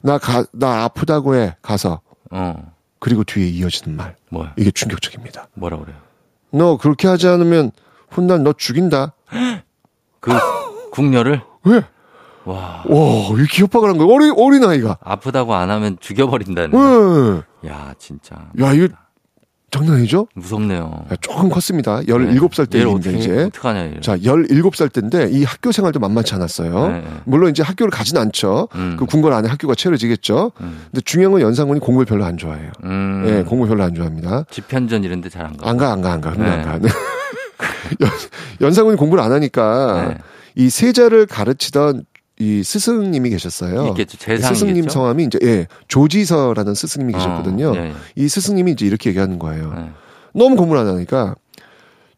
나 가, 나 아프다고 해. 가서. 어, 그리고 뒤에 이어지는 말. 뭐야? 이게 충격적입니다. 뭐라 그래요? 너 그렇게 하지 않으면 훗날 너 죽인다. 그 궁녀를? 왜? 와. 와, 이렇게 협박을 한 거야. 어린, 어린 아이가. 아프다고 안 하면 죽여버린다는. 예. 야, 진짜. 야, 이거 장난 아니죠? 무섭네요. 야, 조금 컸습니다. 17살 얘를 때입니다, 어떻게, 이제. 어떡하냐. 자, 17살 때인데 이 학교 생활도 만만치 않았어요. 네, 네. 물론 이제 학교를 가진 않죠. 음. 그 궁궐 안에 학교가 차려지겠죠. 음. 근데 중요한 건 연산군이 공부를 별로 안 좋아해요. 음. 예, 공부 별로 안 좋아합니다. 집현전 이런 데 잘 안 가. 안 가, 안 가, 안 가. 네. 안 가. 연, 연산군이 공부를 안 하니까 네. 이 세자를 가르치던 이 스승님이 계셨어요. 있겠죠. 이 재상이겠죠? 스승님 성함이 이제 예, 조지서라는 스승님이 계셨거든요. 어, 예, 예. 이 스승님이 이제 이렇게 얘기하는 거예요. 네. 너무 공부를 안 하니까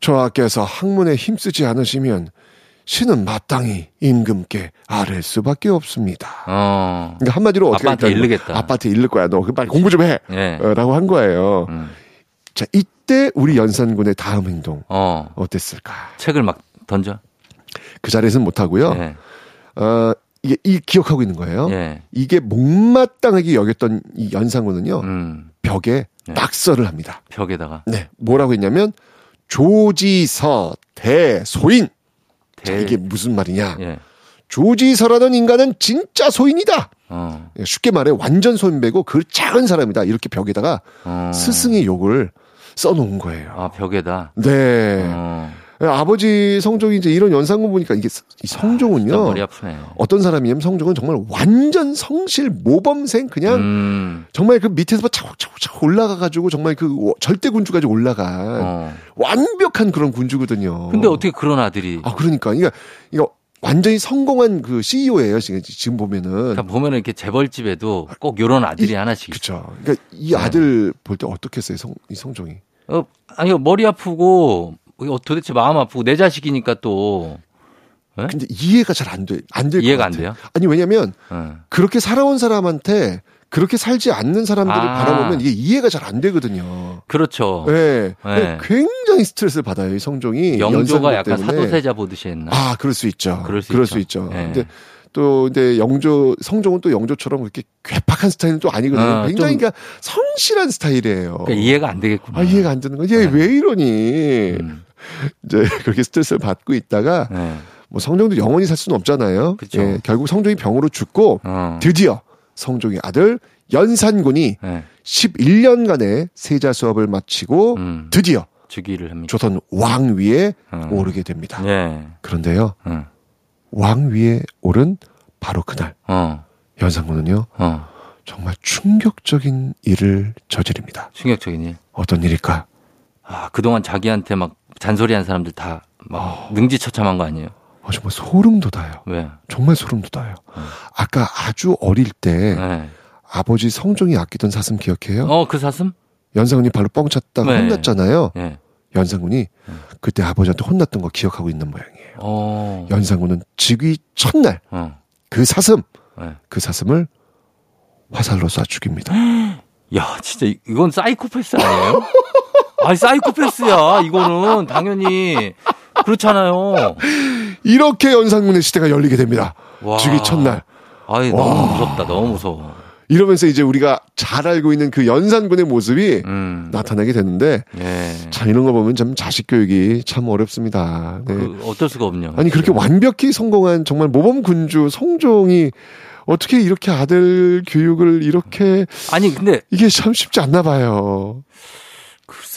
저하께서 학문에 힘쓰지 않으시면 신은 마땅히 임금께 아랠 수밖에 없습니다. 어. 그러니까 한마디로 어떻게 할까요? 일르겠다. 아빠한테 일를 거야. 너 빨리 공부 좀 해. 예. 어, 라고 한 거예요. 음. 자, 이때 우리 연산군의 다음 행동 어. 어땠을까? 책을 막 던져. 그 자리에서는 못 하고요. 예. 어, 이게 이 기억하고 있는 거예요. 예. 이게 못마땅하게 여겼던 이 연산군은요. 음. 벽에 예. 낙서를 합니다. 벽에다가 네. 뭐라고 했냐면 조지서 대소인. 자, 대- 이게 무슨 말이냐? 예. 조지서라는 인간은 진짜 소인이다. 어. 쉽게 말해 완전 소인배고 그 작은 사람이다. 이렇게 벽에다가 어. 스승의 욕을 써놓은 거예요. 아, 벽에다. 네. 어. 아버지 성종이 이제 이런 연상군 보니까 이게 이 성종은요. 머리 아프네. 어떤 사람이냐면 성종은 정말 완전 성실 모범생 그냥 음. 정말 그 밑에서 차곡차곡 올라가 가지고 정말 그 워- 절대 군주까지 올라간 어. 완벽한 그런 군주거든요. 근데 어떻게 그런 아들이 아 그러니까 이거 이거 완전히 성공한 그 CEO예요 지금 지금 보면은. 그러니까 보면은 이렇게 재벌집에도 꼭 요런 아들이 하나씩 있어. 그렇죠. 그러니까 이 아들 볼때 어떻겠어요 성, 이 성종이. 어, 아니 머리 아프고 어, 도대체 마음 아프고 내 자식이니까 또 예? 근데 이해가 잘 안 돼. 안될것 이해가 안. 돼요? 아니 왜냐면 어. 그렇게 살아온 사람한테 그렇게 살지 않는 사람들을 아. 바라보면 이게 이해가 잘 안 되거든요. 그렇죠. 네. 네. 굉장히 스트레스를 받아요, 이 성종이. 영조가 약간 때문에. 사도세자 보듯이 했나? 아, 그럴 수 있죠. 그럴 수 있죠. 있죠. 네. 근데 또 근데 영조 성종은 또 영조처럼 그렇게 괴팍한 스타일은 또 아니거든요. 아, 굉장히 좀- 그러니까 성실한 스타일이에요. 그러니까 이해가 안 되겠구나. 아, 이해가 안 되는 거야. 얘왜 이러니? 음. 이제 그렇게 스트레스를 받고 있다가 네. 뭐 성종도 영원히 살 수는 없잖아요. 그쵸. 예, 결국 성종이 병으로 죽고 어. 드디어 성종의 아들 연산군이 네. 11년간의 세자 수업을 마치고 음. 드디어 즉위를 합니다. 조선 왕위에 어. 오르게 됩니다. 예. 그런데요, 어. 왕위에 오른 바로 그날 어. 연산군은요 어. 정말 충격적인 일을 저지릅니다. 충격적인 일. 어떤 일일까? 아, 그동안 자기한테 막 잔소리한 사람들 다 막 능지처참한 거 아니에요? 어, 정말 소름 돋아요. 왜? 정말 소름 돋아요. 아까 아주 어릴 때 네. 아버지 성종이 아끼던 사슴 기억해요? 어, 그 사슴? 연산군이 발로 뻥 찼다가 네. 혼났잖아요. 예. 연산군이 그때 아버지한테 혼났던 거 기억하고 있는 모양이에요. 어. 연산군은 즉위 첫날 어. 그 사슴, 네. 그 사슴을 화살로 쏴 죽입니다. 야, 진짜 이- 이건 사이코패스 아니에요? 아니, 사이코패스야. 이거는 당연히 그렇잖아요. 이렇게 연산군의 시대가 열리게 됩니다. 와. 즉위 첫날. 아이, 너무 무섭다. 너무 무서워. 이러면서 이제 우리가 잘 알고 있는 그 연산군의 모습이 음. 나타나게 되는데 예. 참 이런 거 보면 참 자식 교육이 참 어렵습니다. 네. 그 어쩔 수가 없냐. 아니 그렇게 완벽히 성공한 정말 모범 군주 성종이 어떻게 이렇게 아들 교육을 이렇게 아니, 근데 이게 참 쉽지 않나 봐요.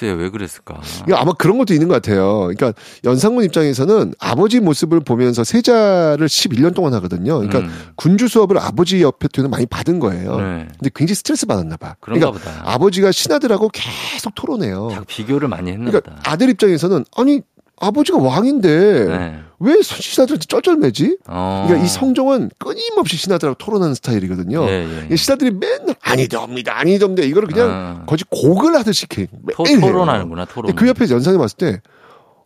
글쎄요, 왜 그랬을까? 이거 아마 그런 것도 있는 것 같아요. 그러니까 연상군 입장에서는 아버지 모습을 보면서 세자를 11년 동안 하거든요. 그러니까 음. 군주 수업을 아버지 옆에 두는 많이 받은 거예요. 네. 근데 굉장히 스트레스 받았나 봐. 그런가 그러니까 보다. 아버지가 신하들하고 계속 토론해요. 비교를 많이 했나 그러니까 보다. 아들 입장에서는 아니 아버지가 왕인데 네. 왜 신하들한테 쩔쩔매지? 어. 그러니까 이 성종은 끊임없이 신하들하고 토론하는 스타일이거든요. 예, 예. 이 신하들이 맨날 아니됩니다, 아니됩니다. 이거를 그냥 아. 거의 곡을 하듯이 이렇게 토. 토론하는구나, 토론. 그 옆에 연상해 봤을 때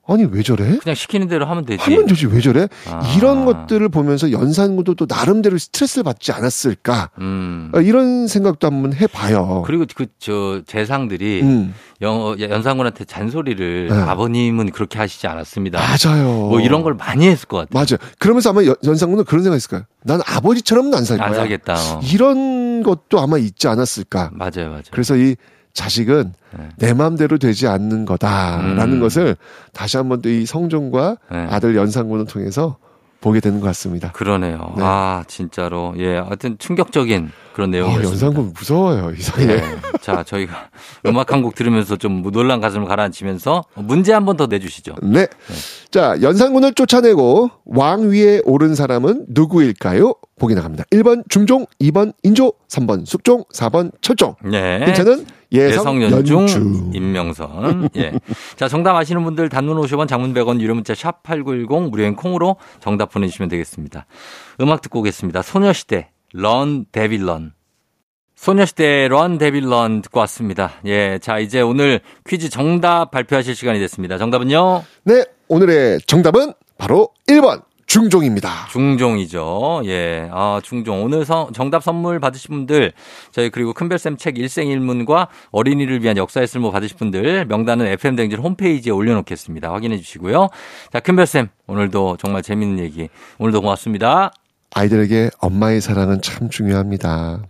아니 왜 저래? 그냥 시키는 대로 하면 되지. 하면 되지 왜 저래? 아. 이런 것들을 보면서 연산군도 또 나름대로 스트레스를 받지 않았을까? 음. 어, 이런 생각도 한번 해봐요. 그리고 그 저 재상들이 음, 영, 연상군한테 잔소리를 네. 아버님은 그렇게 하시지 않았습니다. 맞아요. 뭐 이런 걸 많이 했을 것 같아요. 맞아. 그러면서 아마 연- 연산군은 그런 생각했을 거야. 난 아버지처럼은 안 살 거야. 안 살겠다. 어. 이런 것도 아마 있지 않았을까. 맞아요, 맞아요. 그래서 이 자식은 네. 내 마음대로 되지 않는 거다라는 음. 것을 다시 한번 또 이 성종과 네. 아들 연산군을 통해서 보게 되는 것 같습니다. 그러네요. 네. 아, 진짜로. 예, 하여튼 충격적인 그런 어, 내용이었습니다. 연산군 무서워요 이상해. 네. 자, 저희가 음악 한 곡 들으면서 좀 놀란 가슴을 가라앉히면서 문제 한 번 더 내주시죠. 네. 자, 연산군을 쫓아내고 왕 위에 오른 사람은 누구일까요? 보기 나갑니다. 1번 중종, 2번 인조, 3번 숙종, 4번 철종. 네. 힌트는 예성, 연중. 임명선. 예. 자, 정답 아시는 분들 단문 50원, 장문 100원, 유료 문자 샵 8910 무료인 콩으로 정답 보내 주시면 되겠습니다. 음악 듣고 오겠습니다. 소녀시대, 런 데빌런. 소녀시대 런 데빌런 듣고 왔습니다. 예. 자, 이제 오늘 퀴즈 정답 발표하실 시간이 됐습니다. 정답은요? 네, 오늘의 정답은 바로 1번 중종입니다. 중종이죠. 예. 아, 중종. 오늘 서- 정답 선물 받으신 분들, 저희 그리고 큰별쌤 책 일생일문과 어린이를 위한 역사의 쓸모 받으신 분들, 명단은 FM댕진 홈페이지에 올려놓겠습니다. 확인해 주시고요. 자, 큰별쌤. 오늘도 정말 재밌는 얘기. 오늘도 고맙습니다. 아이들에게 엄마의 사랑은 참 중요합니다.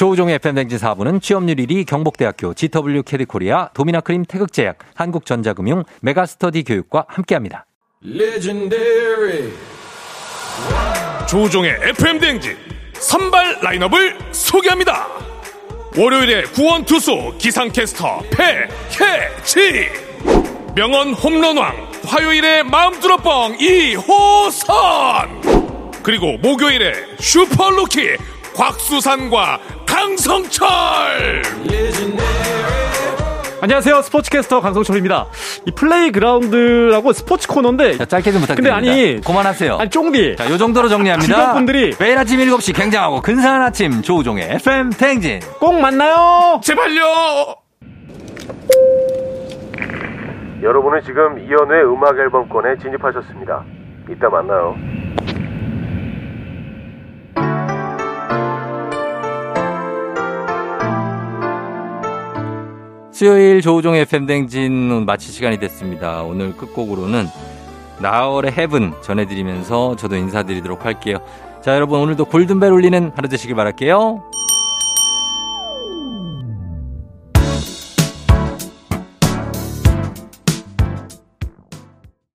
조우종의 FM댕진 4부는 취업률 1위 경복대학교 GW 캐리코리아 도미나크림 태극제약 한국전자금융 메가스터디 교육과 함께합니다. 조우종의 FM 댕진 선발 라인업을 소개합니다. 월요일에 구원 투수 기상캐스터 패캐치 명언 홈런왕 화요일에 마음들어 뻥 이호선 그리고 목요일에 슈퍼루키 곽수산과 강성철 안녕하세요. 스포츠캐스터 강성철입니다. 이 playground라고 스포츠 코너인데. 짧게 좀 부탁드립니다. 근데 아니. 그만하세요. 아니, 쫑디. 자, 요 정도로 정리합니다. 주변 분들이. 매일 아침 7시 굉장하고 근사한 아침 조우종의 FM 댕진. 꼭 만나요! 제발요! 여러분은 지금 이연우의 음악 앨범권에 진입하셨습니다. 이따 만나요. 수요일 조우종의 FM 댕진 마칠 시간이 됐습니다. 오늘 끝곡으로는 나월의 헤븐 전해드리면서 저도 인사드리도록 할게요. 자, 여러분 오늘도 골든벨 울리는 하루 되시길 바랄게요.